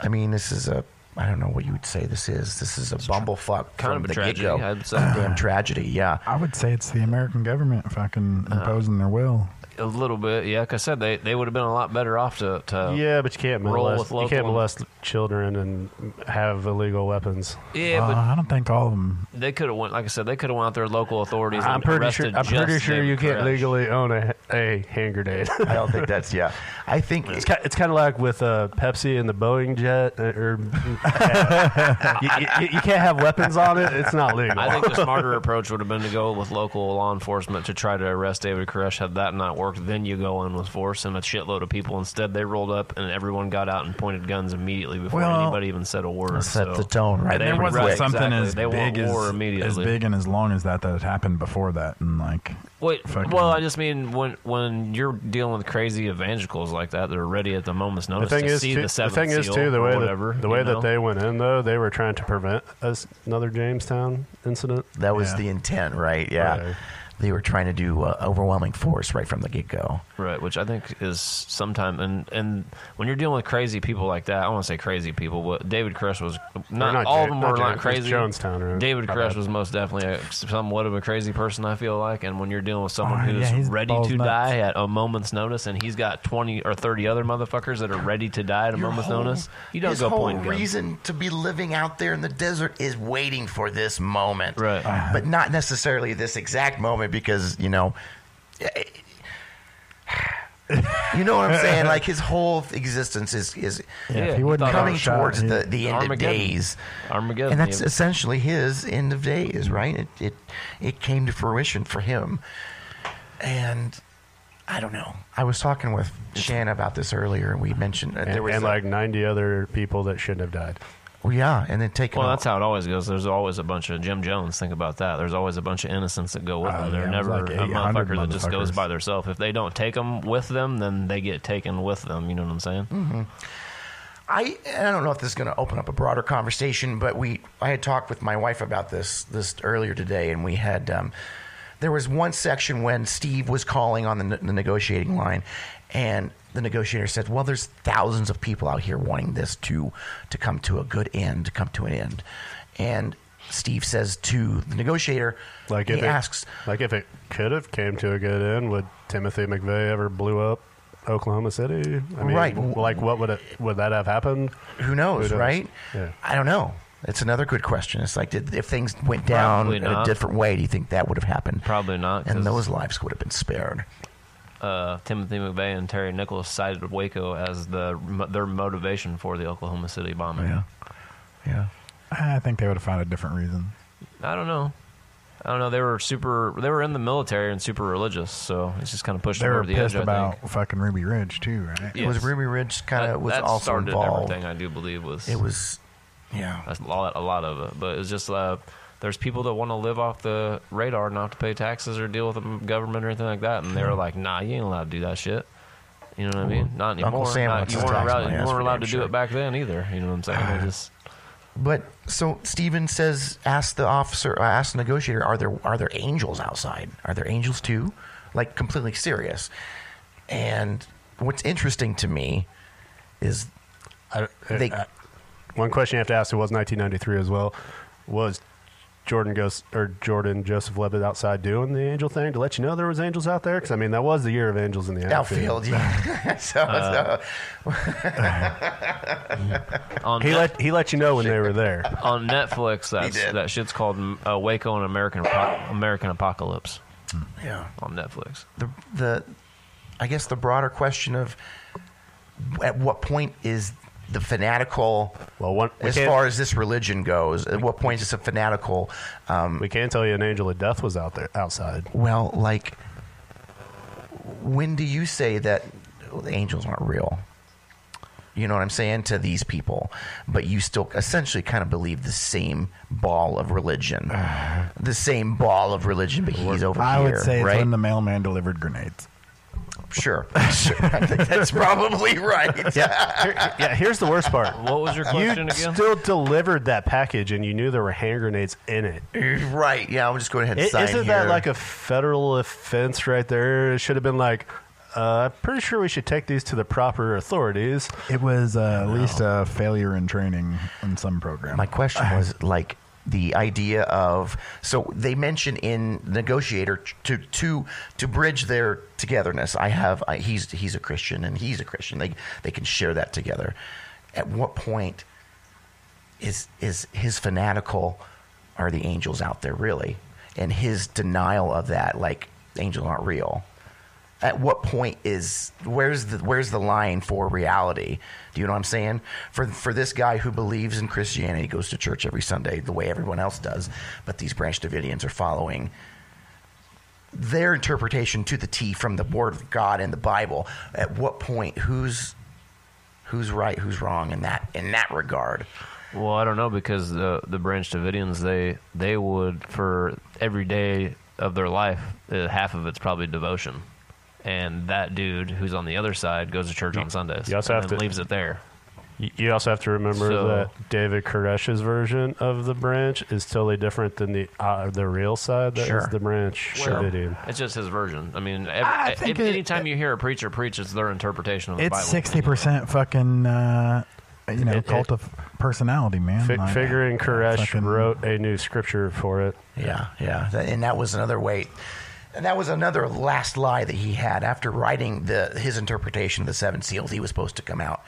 I mean, this is a. I don't know what you would say this is. This is a bumblefuck kind from of a the tragedy, get-go. I'd say. Damn tragedy, yeah. I would say it's the American government fucking Uh-huh. imposing their will. A little bit, yeah. Like I said, they they would have been a lot better off to, to yeah, but you can't roll molest. with You can't local- molest children and have illegal weapons. Yeah, Uh, but I don't think all of them. They could have went, like I said, they could have went out there, local authorities. I'm and pretty arrested sure. I'm just pretty sure David you can't Koresh. legally own a, a hand grenade. I don't think that's yeah. I think It's kind, it's kind of like with uh, Pepsi and the Boeing jet. uh, Or you, you, you can't have weapons on it. It's not legal. I think the smarter approach would have been to go with local law enforcement to try to arrest David Koresh. Had that not worked, then you go in with force and a shitload of people. Instead, they rolled up and everyone got out and pointed guns immediately before Well, anybody even said a word. set so- the tone, right? They There There wasn't right, something exactly. as they big want war as, immediately. as big and as long as that that had happened before that, and like Wait, fucking- well, I just mean when when you're dealing with crazy evangelicals like that, they're ready at the moment's The notice thing to is, see too, the the seventh thing is too the way whatever. that the way know? that they went in though, they were trying to prevent us, another Jamestown incident. That was Yeah. the intent, right? Yeah. Right. They were trying to do uh, overwhelming force right from the get go. Right, which I think is sometime and and when you're dealing with crazy people like that, I want to say crazy people, but David Koresh was not, not all Ja- of them not were Ja- not crazy. Jonestown, right? David My Koresh bad. was most definitely a, somewhat of a crazy person. I feel like, and when you're dealing with someone Oh, who's yeah, ready to nuts. die at a moment's notice, and he's got twenty or thirty other motherfuckers that are ready to die at a Your moment's whole- notice, you don't his go whole point guns. reason to be living out there in the desert is waiting for this moment, Right. But not necessarily this exact moment because you know, you know what I'm saying. Like his whole existence is is Yeah, Yeah, if he he wouldn't coming shot, towards he- the the end Armageddon. of days. Armageddon, and that's yeah. essentially his end of days, right? It it it came to fruition for him, and I don't know. I was talking with Shanna about this earlier, and we mentioned that And, there was and a- like 90 other people that shouldn't have died. Well, yeah, and then taking Well, that's how it always goes. There's always a bunch of Jim Jones. Think about that. There's always a bunch of innocents that go with Oh, them. They're yeah, never like a motherfucker that just goes by themselves. If they don't take them with them, then they get taken with them. You know what I'm saying? Mm-hmm. I I don't know if this is going to open up a broader conversation, but we I had talked with my wife about this this earlier today, and we had um, there was one section when Steve was calling on the, the negotiating line, and the negotiator said, "Well, there's thousands of people out here wanting this to to come to a good end, to come to an end," and Steve says to the negotiator, Like he if it, asks, like if it could have came to a good end, would Timothy McVeigh ever blew up Oklahoma City? I mean, Right. Like what would it would that have happened? Who knows, Who knows? right? Yeah. I don't know. It's another good question. It's like, did, if things went down in a different way, do you think that would have happened? Probably not. And those lives would have been spared. Uh, Timothy McVeigh and Terry Nicholas cited Waco as the their motivation for the Oklahoma City bombing. Yeah. Yeah. I think they would have found a different reason. I don't know. I don't know. They were super. They were in the military and super religious, so it's just kind of pushed They over the pissed edge. I about think. fucking Ruby Ridge too, right? Yes. Was Ruby Ridge kind of was that also started involved? everything. I do believe was It was, yeah. a lot, a lot of it. But it's just uh, there's people that want to live off the radar, and not have to pay taxes or deal with the government or anything like that, and they were hmm. like, "Nah, you ain't allowed to do that shit." You know what I mean? Not Uncle. Sam Not- wants you his weren't tax allowed. You weren't allowed damn to do it back then either. You know what I'm saying? They uh-huh. just But so Steven says, ask the officer, uh, ask the negotiator, are there are there angels outside? Are there angels too? Like completely serious. And what's interesting to me is I, uh, They- I- one question you have to ask: It was 1993 as well. Was Jordan Ghost or Jordan Joseph Levitt outside doing the angel thing to let you know there was angels out there? Because I mean, that was the year of angels in the outfield. outfield. Yeah. so, Uh, so on He Net- let he let you know when they were there. on Netflix. That's that shit's called uh, Waco and American Apo- American Apocalypse yeah. on Netflix. the the I guess the broader question of at what point is the fanatical Well, one, we as far as this religion goes at what point is a fanatical um, we can't tell you an angel of death was out there outside. well like when do you say that the angels aren't real you know what I'm saying to these people, but you still essentially kind of believe the same ball of religion, the same ball of religion, but he's over I here, would say it's right? when the mailman delivered grenades. Sure, sure. I think that's probably right. Yeah, here- yeah. Here's the worst part. What was your question again? You again? still delivered that package, and you knew there were hand grenades in it. Right. Yeah, I'm just going ahead and I- sign Isn't here. that like a federal offense right there? It should have been like, uh, I'm pretty sure we should take these to the proper authorities. It was uh, at least a failure in training in some program. My question was like the idea of so they mention in negotiator to to to bridge their togetherness. I have I, he's he's a Christian and he's a Christian. They they can share that together. At what point is is his fanatical are the angels out there really? And his denial of that like angels aren't real. At what point is where's the where's the line for reality? Do you know what I'm saying? For for this guy who believes in Christianity, goes to church every Sunday the way everyone else does, but these Branch Davidians are following their interpretation to the T from the Word of God and the Bible. At what point, who's who's right, who's wrong in that in that regard? Well, I don't know because the the Branch Davidians they they would for every day of their life, uh, half of it's probably devotion, and that dude who's on the other side goes to church on Sundays. you also and have then to- leaves it there. You also have to remember So- that David Koresh's version of the branch is totally different than the uh, the real side that is Sure. the branch Well, Davidian. It's just his version. I mean, ev I if, it- anytime you hear a preacher preach, it's their interpretation of the It's Bible. sixty percent fucking, uh, you know, It- it- cult of personality, man. Fi- Like, figuring Koresh fucking- wrote a new scripture for it. Yeah, yeah, and that was another way. And that was another last lie that he had after writing the his interpretation of the seven seals. He was supposed to come out.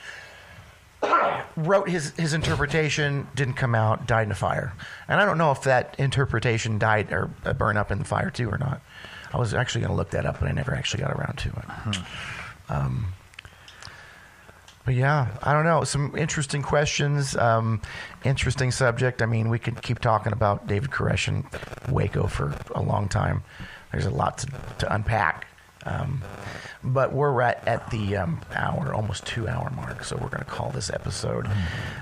Wrote his his interpretation, didn't come out, died in a fire. And I don't know if that interpretation died or uh, burned up in the fire too or not. I was actually going to look that up, but I never actually got around to it. Um, but yeah, I don't know. Some interesting questions, um, interesting subject. I mean, we could keep talking about David Koresh and Waco for a long time. There's a lot to, to unpack. Um, but we're at, at the um, hour, almost two hour mark, so we're going to call this episode.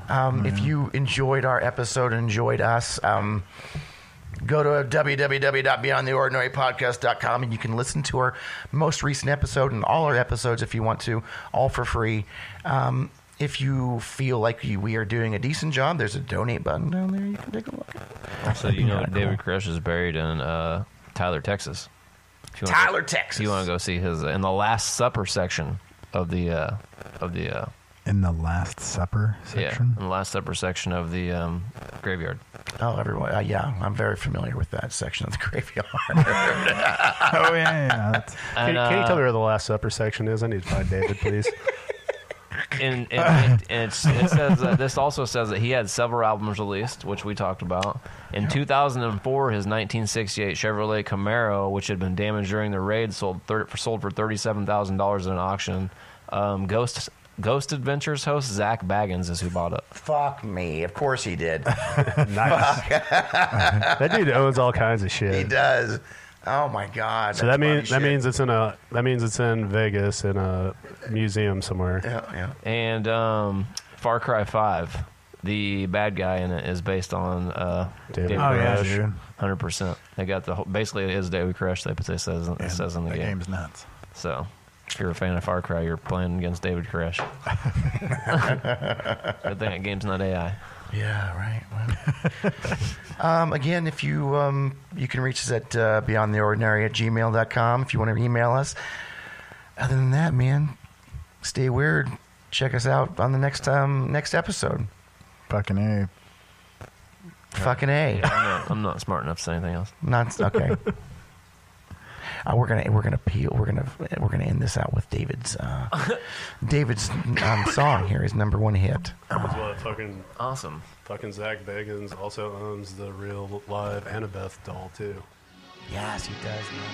Um, If you enjoyed our episode and enjoyed us, um, go to www.beyondtheordinarypodcast.com and you can listen to our most recent episode and all our episodes if you want to, all for free. Um, if you feel like you, we are doing a decent job, there's a donate button down there. You can take a look. So you know, David. Koresh is buried in uh, Tyler, Texas. If you Tyler, go, Texas. If you want to go see his in the Last Supper section of the uh, of the uh, in the Last Supper yeah section. in the Last Supper section of the um, graveyard. Oh, everyone. Uh, yeah, I'm very familiar with that section of the graveyard. oh yeah, yeah. That's, Can, And, can you uh, tell me where the Last Supper section is? I need to find David, please. and, and, it, it's, it says that this also says that he had several albums released, which we talked about. In 2004, his 1968 Chevrolet Camaro, which had been damaged during the raid, sold thir- for, sold for $37,000 at an auction. Um, Ghost Ghost Adventures host Zach Bagans is who bought it. Fuck me. Of course he did. nice. that dude owns all kinds of shit. he does. Oh my god. So that means that shit. means it's in a that means it's in Vegas in a museum somewhere. Yeah, yeah. And um, Far Cry 5, the bad guy in it is based on uh, David David oh yeah, Hundred percent. They got the whole, basically it is David Koresh. They it says it says in the that game. game's nuts. So if you're a fan of Far Cry, you're playing against David Koresh. Good thing that game's not AI. Yeah, right. Well. um, again, if you um, you can reach us at uh, beyondtheordinary at gmail.com if you want to email us. Other than that, man, stay weird. Check us out on the next um, next episode. Fucking a. Fucking A. I'm not, I'm not smart enough to say anything else. Not okay. Uh, we're gonna we're gonna peel we're gonna we're gonna end this out with David's uh, David's um, song here, his number one hit. That's what fucking Awesome. fucking Zach Bagans also owns the real live Annabeth doll too. Yes, he does. Man.